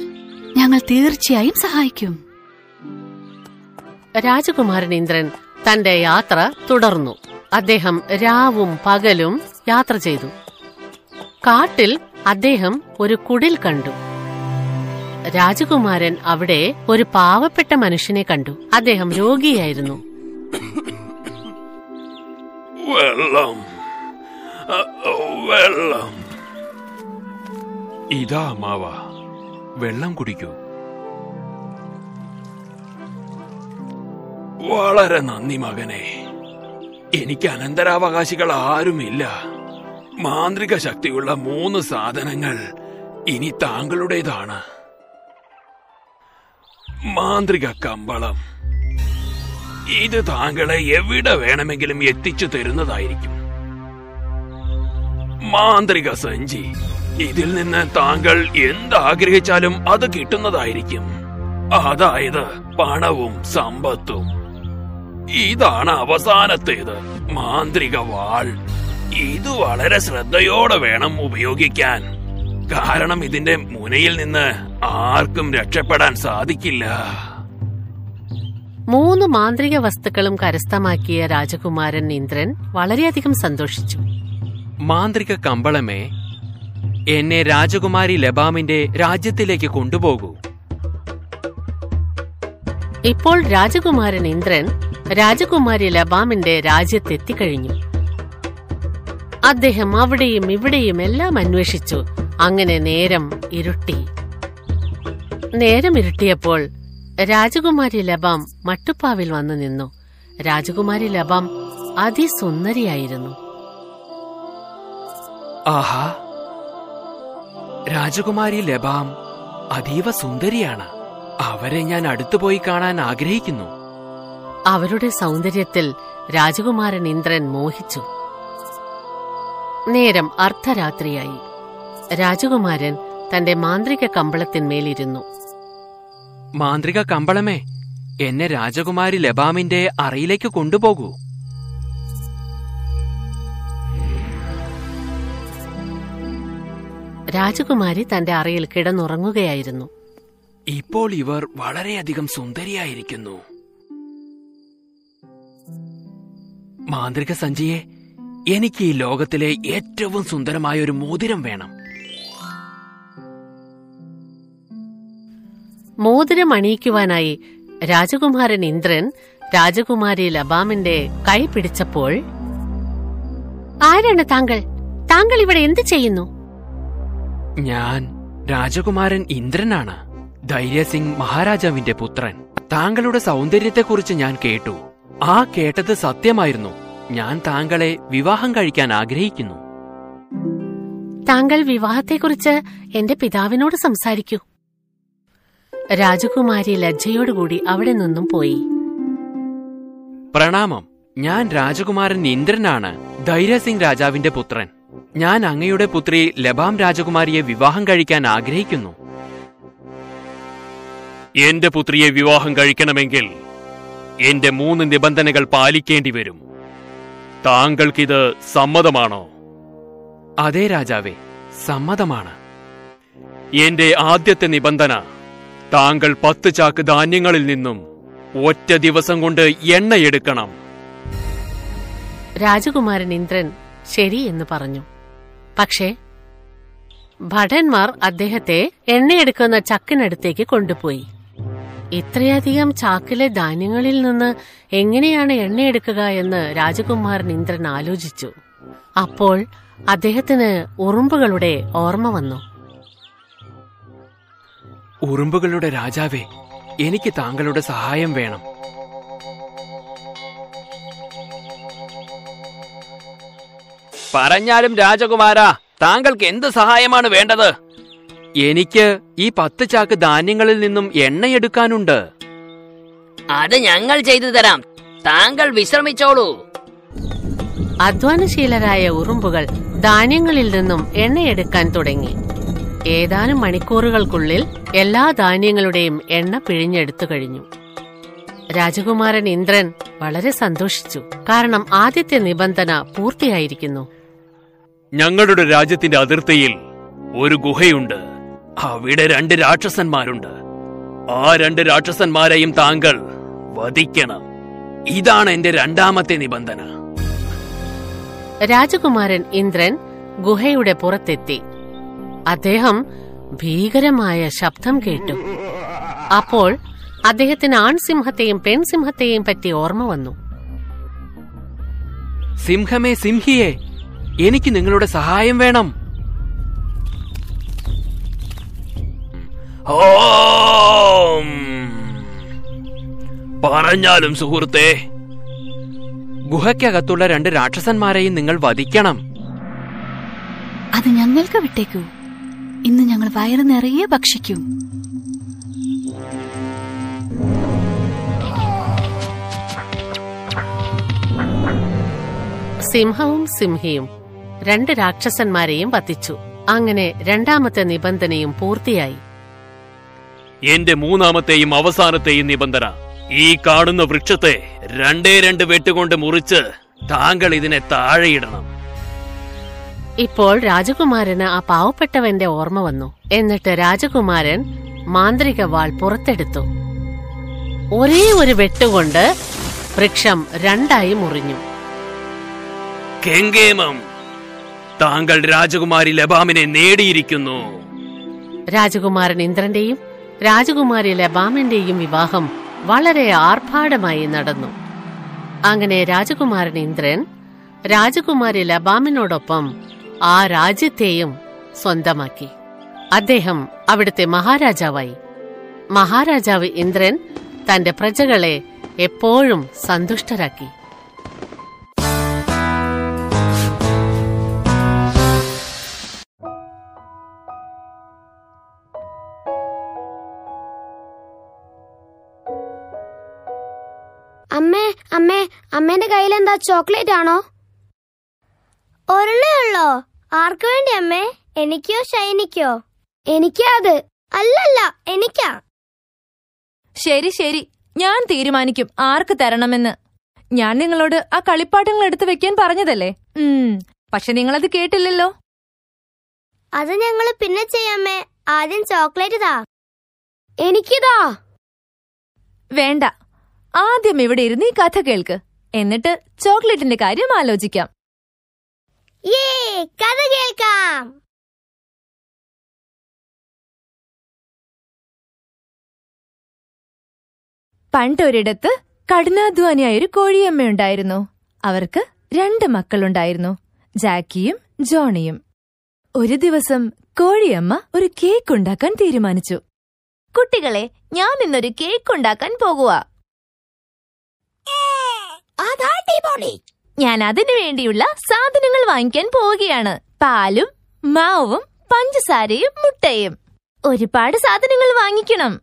ഞങ്ങൾ തീർച്ചയായും സഹായിക്കും. രാജകുമാരൻ ഇന്ദ്രൻ തന്റെ യാത്ര തുടർന്നു. അദ്ദേഹം രാവും പകലും യാത്ര ചെയ്തു. കാട്ടിൽ അദ്ദേഹം ഒരു കുടിൽ കണ്ടു. രാജകുമാരൻ അവിടെ ഒരു പാവപ്പെട്ട മനുഷ്യനെ കണ്ടു. അദ്ദേഹം രോഗിയായിരുന്നു. വെള്ളം. വെള്ളം. ഇതാ അമ്മാവ. വെള്ളം കുടിക്കൂ. വളരെ നന്ദി മകനെ. എനിക്ക് അനന്തരാവകാശികൾ ആരുമില്ല. മാന്ത്രിക ശക്തിയുള്ള മൂന്ന് സാധനങ്ങൾ ഇനി താങ്കളുടേതാണ്. മാന്ത്രിക കമ്പളം. ഇത് താങ്കളെ എവിടെ വേണമെങ്കിലും എത്തിച്ചു തരുന്നതായിരിക്കും. മാന്ത്രിക സഞ്ചി. ഇതിൽ നിന്ന് താങ്കൾ എന്താഗ്രഹിച്ചാലും അത് കിട്ടുന്നതായിരിക്കും. അതായത് പണവും സമ്പത്തും. ഇതാണ് അവസാനത്തേത്. മാന്ത്രിക വാൾ. ഇത് വളരെ ശ്രദ്ധയോടെ വേണം ഉപയോഗിക്കാൻ. കാരണം ഇതിന്റെ മുനയിൽ നിന്ന് ആർക്കും രക്ഷപ്പെടാൻ സാധിക്കില്ല. മൂന്ന് മാന്ത്രിക വസ്തുക്കളും കരസ്ഥമാക്കിയ രാജകുമാരൻ ഇന്ദ്രൻ വളരെയധികം സന്തോഷിച്ചു. മാന്ത്രിക കമ്പളമേ എന്നെ രാജകുമാരി ലബാമിന്റെ രാജ്യത്തിലേക്ക് കൊണ്ടുപോകൂ. ഇപ്പോൾ രാജകുമാരൻ ഇന്ദ്രൻ രാജകുമാരി ലബാമിന്റെ രാജ്യത്തെത്തിക്കഴിഞ്ഞു. അദ്ദേഹം അവിടെയും ഇവിടെയും എല്ലാം അന്വേഷിച്ചു. അങ്ങനെ നേരം ഇരുട്ടി. നേരം ഇരുട്ടിയപ്പോൾ രാജകുമാരി ലബാം മട്ടുപ്പാവിൽ വന്നു നിന്നു. രാജകുമാരി ലബാം അതിസുന്ദരിയായിരുന്നു. ആഹാ. രാജകുമാരി ലബാം അതീവ സുന്ദരിയാണ്. അവരെ ഞാൻ അടുത്തുപോയി കാണാൻ ആഗ്രഹിക്കുന്നു. അവരുടെ സൗന്ദര്യത്തിൽ രാജകുമാരൻ ഇന്ദ്രൻ മോഹിച്ചു. നേരം അർദ്ധരാത്രിയായി. രാജകുമാരൻ തന്റെ മാന്ത്രിക കമ്പളത്തിന്മേലിരുന്നു. മാന്ത്രിക കമ്പളമേ എന്നെ രാജകുമാരി ലബാമിന്റെ അറയിലേക്ക് കൊണ്ടുപോകൂ. രാജകുമാരി തന്റെ അറയിൽ കിടന്നുറങ്ങുകയായിരുന്നു. ഇപ്പോൾ ഇവർ വളരെയധികം സുന്ദരിയായിരിക്കുന്നു. മാന്ത്രിക സഞ്ജിയെ എനിക്ക് ഈ ലോകത്തിലെ ഏറ്റവും സുന്ദരമായ ഒരു മോതിരം വേണം. മോതിരം അണിയിക്കുവാനായി രാജകുമാരൻ ഇന്ദ്രൻ രാജകുമാരി ലബാമിന്റെ കൈ പിടിച്ചപ്പോൾ ആരാണ് താങ്കൾ? താങ്കൾ ഇവിടെ എന്ത് ചെയ്യുന്നു? ഞാൻ രാജകുമാരൻ ഇന്ദ്രനാണ്. ധൈര്യസിംഗ് മഹാരാജാവിന്റെ പുത്രൻ. താങ്കളുടെ സൗന്ദര്യത്തെക്കുറിച്ച് ഞാൻ കേട്ടു. ആ കേട്ടത് സത്യമായിരുന്നു. ഞാൻ താങ്കളെ വിവാഹം കഴിക്കാൻ ആഗ്രഹിക്കുന്നു. താങ്കൾ വിവാഹത്തെക്കുറിച്ച് എന്റെ പിതാവിനോട് സംസാരിക്കൂ. രാജകുമാരി ലജ്ജയോടുകൂടി അവിടെ നിന്നും പോയി. പ്രണാമം. ഞാൻ രാജകുമാരൻ ഇന്ദ്രനാണ്. ധൈര്യസിംഗ് രാജാവിന്റെ പുത്രൻ. ഞാൻ അങ്ങയുടെ പുത്രി ലബാം രാജകുമാരിയെ വിവാഹം കഴിക്കാൻ ആഗ്രഹിക്കുന്നു. എന്റെ പുത്രിയെ വിവാഹം കഴിക്കണമെങ്കിൽ എന്റെ മൂന്ന് നിബന്ധനകൾ പാലിക്കേണ്ടി വരും. താങ്കൾക്കിത് സമ്മതമാണോ? അതെ രാജാവേ സമ്മതമാണ്. എന്റെ ആദ്യത്തെ നിബന്ധന താങ്കൾ പത്ത് ചാക്ക് ധാന്യങ്ങളിൽ നിന്നും ഒറ്റ ദിവസം കൊണ്ട് എണ്ണയെടുക്കണം. രാജകുമാരൻ ഇന്ദ്രൻ ശരി എന്ന് പറഞ്ഞു. പക്ഷേ ഭടന്മാർ അദ്ദേഹത്തെ എണ്ണയെടുക്കുന്ന ചക്കിനടുത്തേക്ക് കൊണ്ടുപോയി. ഇത്രയധികം ചാക്കിലെ ധാന്യങ്ങളിൽ നിന്ന് എങ്ങനെയാണ് എണ്ണയെടുക്കുക എന്ന് രാജകുമാരൻ ഇന്ദ്രൻ ആലോചിച്ചു. അപ്പോൾ അദ്ദേഹത്തിന് ഉറുമ്പുകളുടെ ഓർമ്മ വന്നു. ഉറുമ്പുകളുടെ രാജാവേ എനിക്ക് താങ്കളുടെ സഹായം വേണം. പറഞ്ഞാലും രാജകുമാര താങ്കൾക്ക് എന്ത് സഹായമാണ് വേണ്ടത്? എനിക്ക് ഈ പത്ത് ചാക്ക് ധാന്യങ്ങളിൽ നിന്നും എണ്ണയെടുക്കാനുണ്ട്. അത് ഞങ്ങൾ ചെയ്തു തരാം. താങ്കൾ വിശ്രമിച്ചോളൂ. അധ്വാനശീലരായ ഉറുമ്പുകൾ ധാന്യങ്ങളിൽ നിന്നും എണ്ണയെടുക്കാൻ തുടങ്ങി. ഏതാനും മണിക്കൂറുകൾക്കുള്ളിൽ എല്ലാ ധാന്യങ്ങളുടെയും എണ്ണ പിഴിഞ്ഞെടുത്തു കഴിഞ്ഞു. രാജകുമാരൻ ഇന്ദ്രൻ വളരെ സന്തോഷിച്ചു. കാരണം ആദ്യത്തെ നിബന്ധന പൂർത്തിയായിരിക്കുന്നു. ഞങ്ങളുടെ രാജ്യത്തിന്റെ അതിർത്തിയിൽ ഒരു ഗുഹയുണ്ട്. അവിടെ രണ്ട് രാക്ഷസന്മാരുണ്ട്. ആ രണ്ട് രാക്ഷസന്മാരെയും താങ്കൾ വധിക്കണം. ഇതാണ് എന്റെ രണ്ടാമത്തെ നിബന്ധന. രാജകുമാരൻ ഇന്ദ്രൻ ഗുഹയുടെ പുറത്തെത്തി. അദ്ദേഹം ഭീകരമായ ശബ്ദം കേട്ടു. അപ്പോൾ അദ്ദേഹത്തിന് ആൺസിംഹത്തെയും പെൺസിംഹത്തെയും പറ്റി ഓർമ്മ വന്നു. സിംഹമേ സിംഹിയെ എനിക്ക് നിങ്ങളുടെ സഹായം വേണം. ഓം. പറഞ്ഞാലും സുഹൃത്തെ ഗുഹയ്ക്കകത്തുള്ള രണ്ട് രാക്ഷസന്മാരെയും നിങ്ങൾ വധിക്കണം. അത് ഞങ്ങൾക്ക് വിട്ടേക്കൂ. ഇന്ന് ഞങ്ങൾ വയറ് നിറയെ ഭക്ഷിക്കും. സിംഹവും സിംഹിയും രണ്ട് രാക്ഷസന്മാരെയും വധിച്ചു. അങ്ങനെ രണ്ടാമത്തെ നിബന്ധനയും പൂർത്തിയായി. എന്റെ മൂന്നാമത്തെയും അവസാനത്തെയും നിബന്ധന. ഈ കാണുന്ന വൃക്ഷത്തെ രണ്ടേ രണ്ട് വെട്ടുകൊണ്ട് മുറിച്ച് താങ്കൾ ഇതിനെ താഴെയിടണം. ഇപ്പോൾ രാജകുമാരന് ആ പാവപ്പെട്ടവന്റെ ഓർമ്മ വന്നു. എന്നിട്ട് രാജകുമാരൻ മാന്ത്രിക വാൾ പുറത്തെടുത്തു. ഒരേ ഒരു വെട്ടുകൊണ്ട് വൃക്ഷം രണ്ടായി മുറിഞ്ഞു. കെങ്കേമം താങ്കൾ രാജകുമാരി ലബാമിനെ നേടിയിരിക്കുന്നു. രാജകുമാരൻ ഇന്ദ്രന്റെയും രാജകുമാരി ലബാമിന്റെയും വിവാഹം വളരെ ആർഭാടമായി നടന്നു. അങ്ങനെ രാജകുമാരൻ ഇന്ദ്രൻ രാജകുമാരി ലബാമിനോടൊപ്പം ആ രാജ്യത്തെയും സ്വന്തമാക്കി. അദ്ദേഹം അവിടുത്തെ മഹാരാജാവായി. മഹാരാജാവ് ഇന്ദ്രൻ തന്റെ പ്രജകളെ എപ്പോഴും സന്തുഷ്ടരാക്കി. അമ്മേ അമ്മേ അമ്മേന്റെ കയ്യിൽ എന്താ ചോക്ലേറ്റ് ആണോ ഒരെണ്ണേ ആർക്കു ആർക്ക് വേണ്ടി അമ്മേ? എനിക്കോ ഷൈനിക്കോ? എനിക്കാ അത്. അല്ലല്ല എനിക്കാ. ശരി ശരി. ഞാൻ തീരുമാനിക്കും ആർക്ക് തരണമെന്ന്. ഞാൻ നിങ്ങളോട് ആ കളിപ്പാട്ടങ്ങൾ എടുത്തു വെക്കാൻ പറഞ്ഞതല്ലേ? ഉം. പക്ഷെ നിങ്ങളത് കേട്ടില്ലല്ലോ. അത് ഞങ്ങൾ പിന്നെ ചെയ്യാമേ ആദ്യം ചോക്ലേറ്റ് താ എനിക്കിതാ. വേണ്ട. ആദ്യം ഇവിടെ ഇരുന്ന് ഈ കഥ കേൾക്ക്. എന്നിട്ട് ചോക്ലേറ്റിന്റെ കാര്യം ആലോചിക്കാം. ഏ കഥ കേൾക്കാം. പണ്ടൊരിടത്ത് കഠിനാധ്വാനിയായൊരു കോഴിയമ്മയുണ്ടായിരുന്നു. അവർക്ക് രണ്ട് മക്കളുണ്ടായിരുന്നു ജാക്കിയും ജോണിയും. ഒരു ദിവസം കോഴിയമ്മ ഒരു കേക്ക് ഉണ്ടാക്കാൻ തീരുമാനിച്ചു. കുട്ടികളെ ഞാൻ ഇന്നൊരു കേക്ക് ഉണ്ടാക്കാൻ പോകുക ഞാൻ അതിനു വേണ്ടിയുള്ള സാധനങ്ങൾ വാങ്ങിക്കാൻ പോവുകയാണ്. പാലും മാവും പഞ്ചസാരയും മുട്ടയും. ഒരുപാട് സാധനങ്ങൾ വാങ്ങിക്കണം.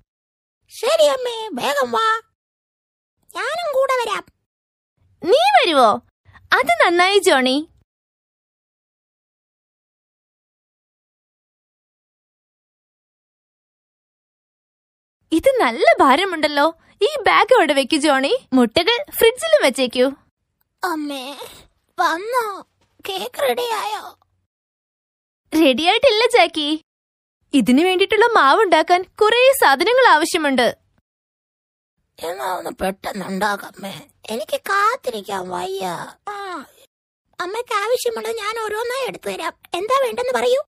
ശരി അമ്മേ വേഗം വാ. ഞാനും കൂടെ വരാം. നീ വരുവോ? അത് നന്നായി ജോണി. ഇത് നല്ല ഭാരമുണ്ടല്ലോ. ഈ ബാഗ് അവിടെ വെക്കൂ ജോണി? മുട്ടകൾ ഫ്രിഡ്ജിലും വെച്ചേക്കൂ. അമ്മേ വന്നോ? കേക്ക് റെഡിയായോ? റെഡിയായിട്ടില്ല ചാക്കി ഇതിനു വേണ്ടിയിട്ടുള്ള മാവ് ഉണ്ടാക്കാൻ കുറേ സാധനങ്ങൾ ആവശ്യമുണ്ട്. എന്നാ ഒന്ന് പെട്ടെന്ന് ഉണ്ടാക്കമ്മേ എനിക്ക് കാത്തിരിക്കാൻ വയ്യ. അമ്മയ്ക്ക് ആവശ്യമുള്ളത് ഞാൻ ഓരോന്നായി എടുത്തു തരാം എന്താ വേണ്ടെന്ന് പറയൂ?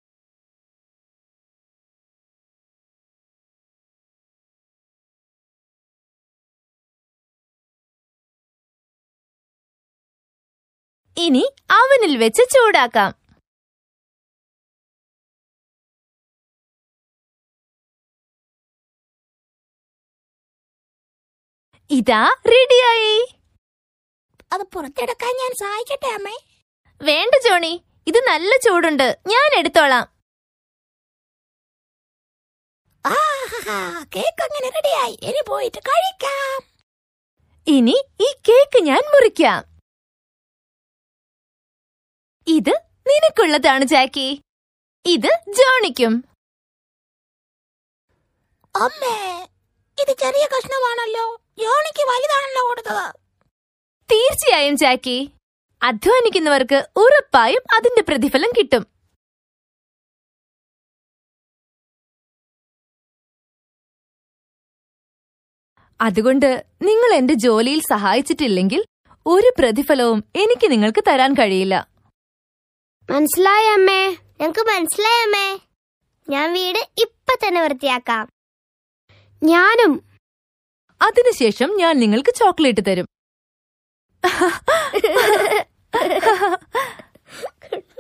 ഇനി അവനിൽ വെച്ച് ചൂടാക്കാം. ഇതാ റെഡിയായി. അത് പുറത്തെടുക്കാൻ ഞാൻ സഹായിക്കട്ടെ അമ്മേ? വേണ്ട ജോണി. ഇത് നല്ല ചൂടുണ്ട്. ഞാൻ എടുത്തോളാം. കേക്ക് അങ്ങനെ റെഡിയായി. ഇനി പോയിട്ട് കഴിക്കാം. ഇനി ഈ കേക്ക് ഞാൻ മുറിക്കാം. ഇത് നിനക്കുള്ളതാണ് ജാക്കി. ഇത് ജോണിക്കും. അമ്മേ ഇത് ചെറിയ കഷ്ണമാണല്ലോ. ജോണിക്ക് വലുതാണല്ലോ കൊടുത്തത്. തീർച്ചയായും ജാക്കി. അധ്വാനിക്കുന്നവർക്ക് ഉറപ്പായും അതിന്റെ പ്രതിഫലം കിട്ടും. അതുകൊണ്ട് നിങ്ങൾ എന്റെ ജോലിയിൽ സഹായിച്ചിട്ടില്ലെങ്കിൽ ഒരു പ്രതിഫലവും എനിക്ക് നിങ്ങൾക്ക് തരാൻ കഴിയില്ല. മനസ്സിലായ അമ്മേ ഞങ്ങക്ക് മനസ്സിലായി അമ്മേ ഞാൻ വീട് ഇപ്പൊ തന്നെ വൃത്തിയാക്കാം. ഞാനും. അതിനുശേഷം ഞാൻ നിങ്ങൾക്ക് ചോക്ലേറ്റ് തരും.